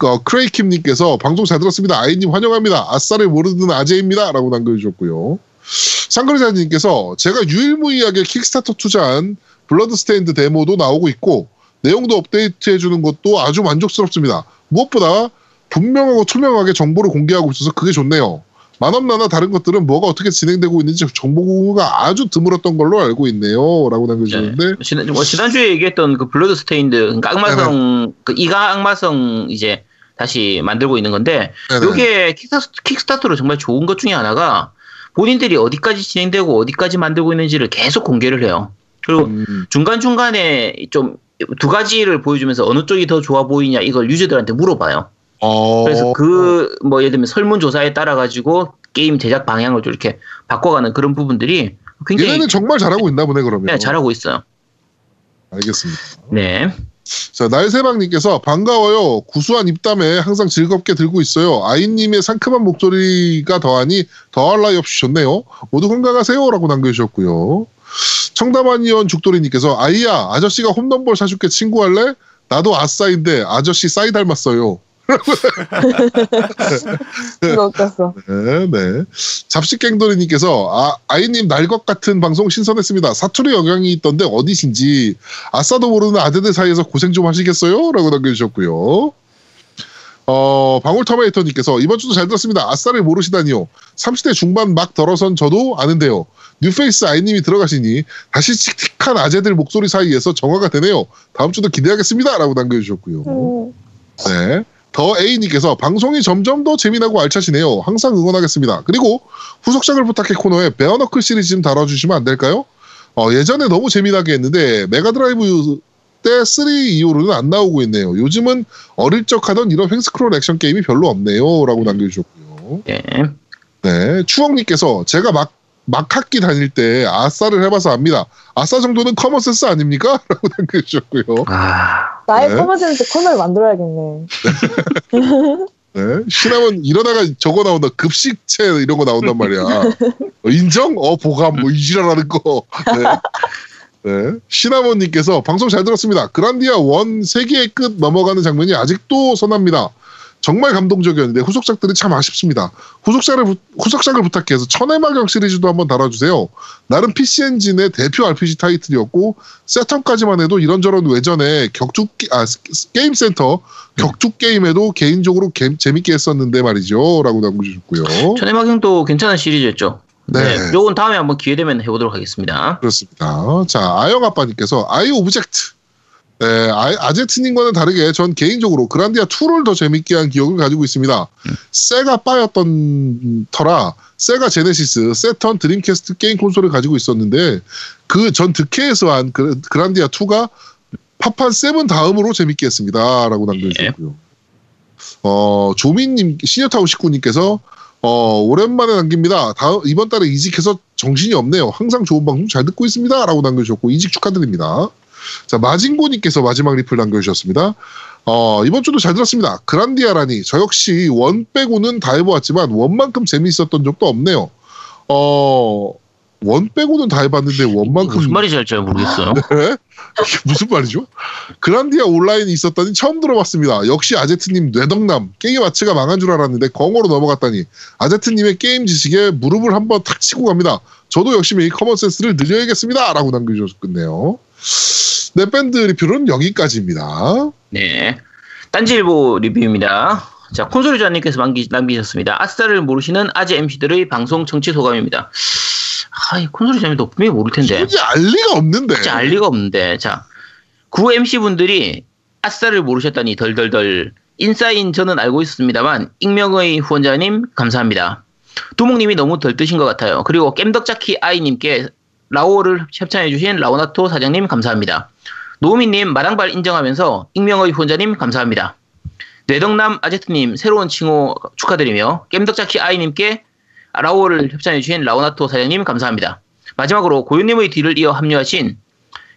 어, 크레이킴님께서 방송 잘 들었습니다. 아이님 환영합니다. 아싸를 모르는 아재입니다. 라고 남겨주셨고요. 상거리자님께서 제가 유일무이하게 킥스타터 투자한 블러드스테인드 데모도 나오고 있고 내용도 업데이트해주는 것도 아주 만족스럽습니다. 무엇보다 분명하고 투명하게 정보를 공개하고 있어서 그게 좋네요. 마넘나나 다른 것들은 뭐가 어떻게 진행되고 있는지 정보 공유가 아주 드물었던 걸로 알고 있네요. 라고 남겨주셨는데 지난, 뭐 지난주에 얘기했던 그 블러드 스테인드, 그러니까 악마성, 그 이가 악마성 이제 다시 만들고 있는 건데, 네네. 요게 킥스타터, 킥스타터로 정말 좋은 것 중에 하나가 본인들이 어디까지 진행되고 어디까지 만들고 있는지를 계속 공개를 해요. 그리고 음, 중간중간에 좀 두 가지를 보여주면서 어느 쪽이 더 좋아 보이냐 이걸 유저들한테 물어봐요. 어, 그래서 그 뭐 예를 들면 설문조사에 따라 가지고 게임 제작 방향을 좀 이렇게 바꿔가는 그런 부분들이 굉장히 얘네는 정말 잘하고 있나 보네 그러면. 네, 잘하고 있어요. 알겠습니다. 네. 자, 날새방님께서 반가워요. 구수한 입담에 항상 즐겁게 들고 있어요. 아이님의 상큼한 목소리가 더하니 더할 나위 없이 좋네요. 모두 건강하세요. 라고 남겨주셨고요. 청담한 의원 죽돌이님께서 아이야, 아저씨가 홈런볼 사줄게 친구할래? 나도 아싸인데 아저씨 싸이 닮았어요. 웃겼어. 네, 네. 잡식갱돌이님께서 아, 아이님 날 것 같은 방송 신선했습니다. 사투리 영향이 있던데 어디신지 아싸도 모르는 아재들 사이에서 고생 좀 하시겠어요? 라고 남겨주셨고요. 어, 방울터메이터님께서 이번 주도 잘 들었습니다. 아싸를 모르시다니요. 30대 중반 막 들어선 저도 아는데요. new face 아이님이 들어가시니 다시 칙칙한 아재들 목소리 사이에서 정화가 되네요. 다음 주도 기대하겠습니다. 라고 남겨주셨고요. 음, 네. 더 A님께서 방송이 점점 더 재미나고 알차시네요. 항상 응원하겠습니다. 그리고 후속작을 부탁해 코너에 베어너클 시리즈 좀 다뤄주시면 안 될까요? 어, 예전에 너무 재미나게 했는데 메가드라이브 때 3 이후로는 안 나오고 있네요. 요즘은 어릴 적 하던 이런 횡스크롤 액션 게임이 별로 없네요. 라고 남겨주셨고요. 네. 네. 추억님께서 제가 막, 막학기 다닐 때 아싸를 해봐서 압니다. 아싸 정도는 common sense 아닙니까? 라고 남겨주셨고요. 아, 나의 네. common sense 코너를 만들어야겠네. 네. 시나몬 이러다가 저거 나온다. 급식체 이런 거 나온단 말이야. 어, 인정? 어, 보감, 뭐, 이지랄하는 거. 네. 네. 시나몬님께서 방송 잘 들었습니다. 그란디아 one 세계의 끝 넘어가는 장면이 아직도 선합니다. 정말 감동적이었는데 후속작들이 참 아쉽습니다. 후속작을, 부- 후속작을 부탁해서 천해마경 시리즈도 한번 다뤄주세요. 나름 PC 엔진의 대표 RPG 타이틀이었고 세턴까지만 해도 이런저런 외전에 격투 게- 아, 스- 게임 센터 격투 게임에도 개인적으로 게- 재밌게 했었는데 말이죠. 라고 남겨주셨고요. 천해마경도 괜찮은 시리즈였죠. 네. 네. 요건 다음에 한번 기회 되면 해보도록 하겠습니다. 그렇습니다. 자, 아영 아빠님께서 I object. 네, 아, 제트님과는 다르게 전 개인적으로 그란디아 2를 더 재밌게 한 기억을 가지고 있습니다. 세가 빠였던 터라 세가 제네시스, 세턴, 드림캐스트 게임 콘솔을 가지고 있었는데 그 전 드캐에서 한 그, 그란디아 2가 파판 7 다음으로 재밌게 했습니다. 라고 남겨주셨고요. 어, 조민님, 시니어타운 19님께서 어, 오랜만에 남깁니다. 다음, 이번 달에 이직해서 정신이 없네요. 항상 좋은 방송 잘 듣고 있습니다. 라고 남겨주셨고, 이직 축하드립니다. 자, 마진고님께서 마지막 리플 남겨주셨습니다. 어, 이번 주도 잘 들었습니다. 그란디아라니, 저 역시 원 빼고는 다 해보았지만, 원만큼 재미있었던 적도 없네요. 어, 원 빼고는 다 해봤는데, 원만큼. 무슨 말인지 잘 모르겠어요. 네? 무슨 말이죠? 그란디아 온라인이 있었다니 처음 들어봤습니다. 역시 아제트님 뇌덕남 게임 아츠가 망한 줄 알았는데 공으로 넘어갔다니 아제트님의 게임 지식에 무릎을 한번 탁 치고 갑니다. 저도 열심히 common sense를 늘려야겠습니다. 라고 남겨주셨겠네요. 네 밴드 리뷰는 여기까지입니다. 네. 딴지일보 리뷰입니다. 자, 콘솔유자님께서 남기, 남기셨습니다. 아싸를 모르시는 아재 MC들의 방송 청취 소감입니다. 아, 이 콘솔유자님도 분명히 모를 텐데. 이게 알 리가 없는데. 진짜 알 리가 없는데. 자, 구 MC분들이 아싸를 모르셨다니 덜덜덜. 인사인 저는 알고 있었습니다만, 익명의 후원자님, 감사합니다. 두목님이 너무 덜 뜨신 것 같아요. 그리고 겜덕자키 아이님께 라오를 협찬해주신 라오나토 사장님, 감사합니다. 노우미님, 마당발 인정하면서 익명의 후원자님, 감사합니다. 뇌덕남 아제트님, 새로운 칭호 축하드리며, 겜덕자키 아이님께 라오를 협찬해주신 라오나토 사장님, 감사합니다. 마지막으로 고윤님의 뒤를 이어 합류하신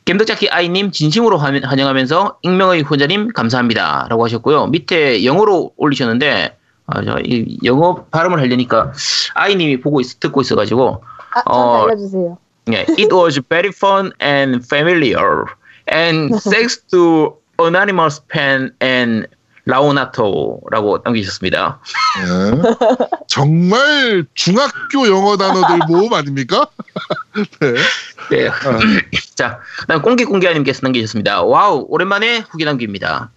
겜덕자키 아이님 진심으로 환- 환영하면서 익명의 후원자님 감사합니다. 라고 하셨고요. 밑에 영어로 올리셨는데, 아, 저, 이 영어 발음을 하려니까 아이님이 보고 있, 듣고 있어가지고, 아, 어. 알려주세요. 예, it was very fun and familiar and thanks to anonymous pen and 라오나토라고 남기셨습니다. 네. 정말 중학교 영어 단어들 모음 아닙니까? 네. 네. 아, 자, 그다음 공기공개아님께서 남기셨습니다. 와우, 오랜만에 후기 남깁니다.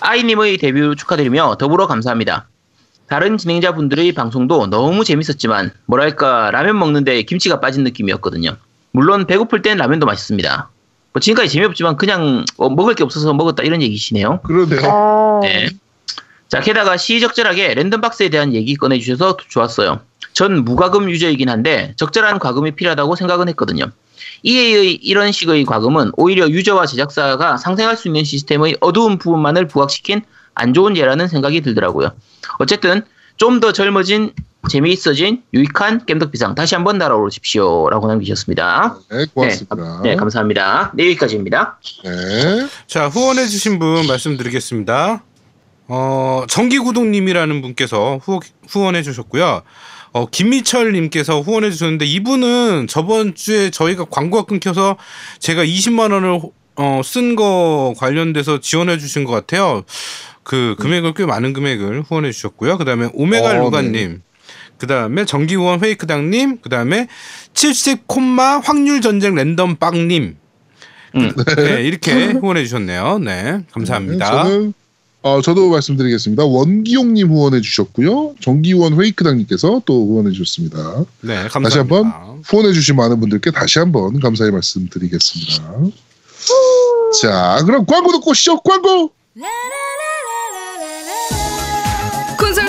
아이님의 데뷔 축하드리며 더불어 감사합니다. 다른 진행자분들의 방송도 너무 재밌었지만 뭐랄까 라면 먹는데 김치가 빠진 느낌이었거든요. 물론 배고플 땐 라면도 맛있습니다. 뭐 지금까지 재미없지만 그냥 어, 먹을 게 없어서 먹었다 이런 얘기시네요. 그러네요. 아, 네. 자, 게다가 시적절하게 random box에 대한 얘기 꺼내주셔서 좋았어요. 전 무과금 유저이긴 한데 적절한 과금이 필요하다고 생각은 했거든요. EA의 이런 식의 과금은 오히려 유저와 제작사가 상생할 수 있는 시스템의 어두운 부분만을 부각시킨 안 좋은 예라는 생각이 들더라고요. 어쨌든 좀 더 젊어진 재미있어진 유익한 겜덕비상 다시 한번 날아오십시오 라고 남기셨습니다. 네, 고맙습니다. 네, 감사합니다. 네, 여기까지입니다. 네. 자 후원해주신 분 말씀드리겠습니다. 어 정기구독님이라는 분께서 후, 후원해주셨고요. 어 김미철님께서 후원해주셨는데 이분은 저번 주에 저희가 광고가 끊겨서 제가 20만 원을 어, 쓴 거 관련돼서 지원해주신 것 같아요. 그 금액을 꽤 많은 금액을 후원해 주셨고요. 그 다음에 오메가 어, 루가님. 그 다음에 정기후원 페이크당님, 그 다음에 70 콤마 확률 전쟁 랜덤 빵님, 음. 네, 이렇게 후원해 주셨네요. 네, 감사합니다. 네, 저는 어, 저도 말씀드리겠습니다. 원기용님 후원해 주셨고요. 정기후원 회이크당님께서 또 후원해 주셨습니다. 네, 감사합니다. 다시 한번 후원해 주신 많은 분들께 다시 한번 감사의 말씀드리겠습니다. 자, 그럼 광고 듣고 오시죠. 광고.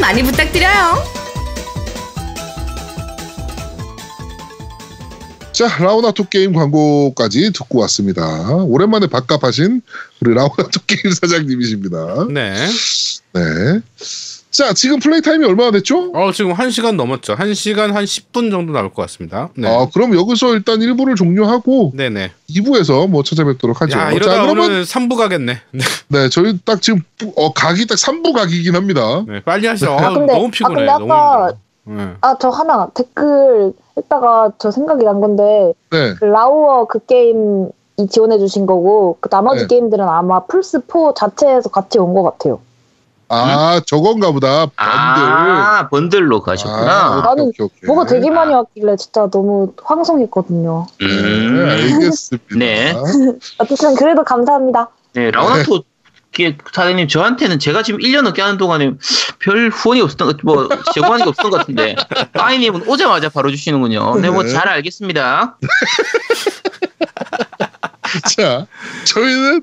많이 부탁드려요. 자, 라우나토 게임 광고까지 듣고 왔습니다. 오랜만에 밥값하신 우리 라우나토 게임 사장님이십니다. 네. 네. 자, 지금 play time이 얼마나 됐죠? 어, 지금 1시간 넘었죠. 1시간 한 10분 정도 나올 것 같습니다. 네. 아, 그럼 여기서 일단 1부를 종료하고 네네. 2부에서 뭐 찾아뵙도록 하죠. 야, 자, 이러다 그러면 오늘 3부 가겠네. 네. 네, 저희 딱 지금 어, 각이 딱 3부 각이긴 합니다. 네, 빨리 하시죠. 아, 근데- 너무 아, 피곤해. 근데 너무 아까-. 네. 아, 저 하나 댓글 했다가 저 생각이 난 건데, 네. 그 라우어 그 게임 이 지원해 주신 거고, 그 나머지 네. 게임들은 아마 플스 4 자체에서 같이 온 것 같아요. 아, 저건가 보다. 번들. 아, 번들로 가셨구나. 아, 오케이, 나는 오케이, 오케이. 뭐가 되게 많이 왔길래 진짜 너무 황송했거든요. 네, 음. 알겠습니다. 네. 어쨌든 그래도 감사합니다. 네, 라우나토 게 사장님 저한테는 제가 지금 1년 넘게 하는 동안에 별 후원이 없었던 것, 뭐 제공하는 게 없었던 것 같은데 빠이님은 오자마자 바로 주시는군요. 네, 뭐 네. 잘 알겠습니다. 자, 저희는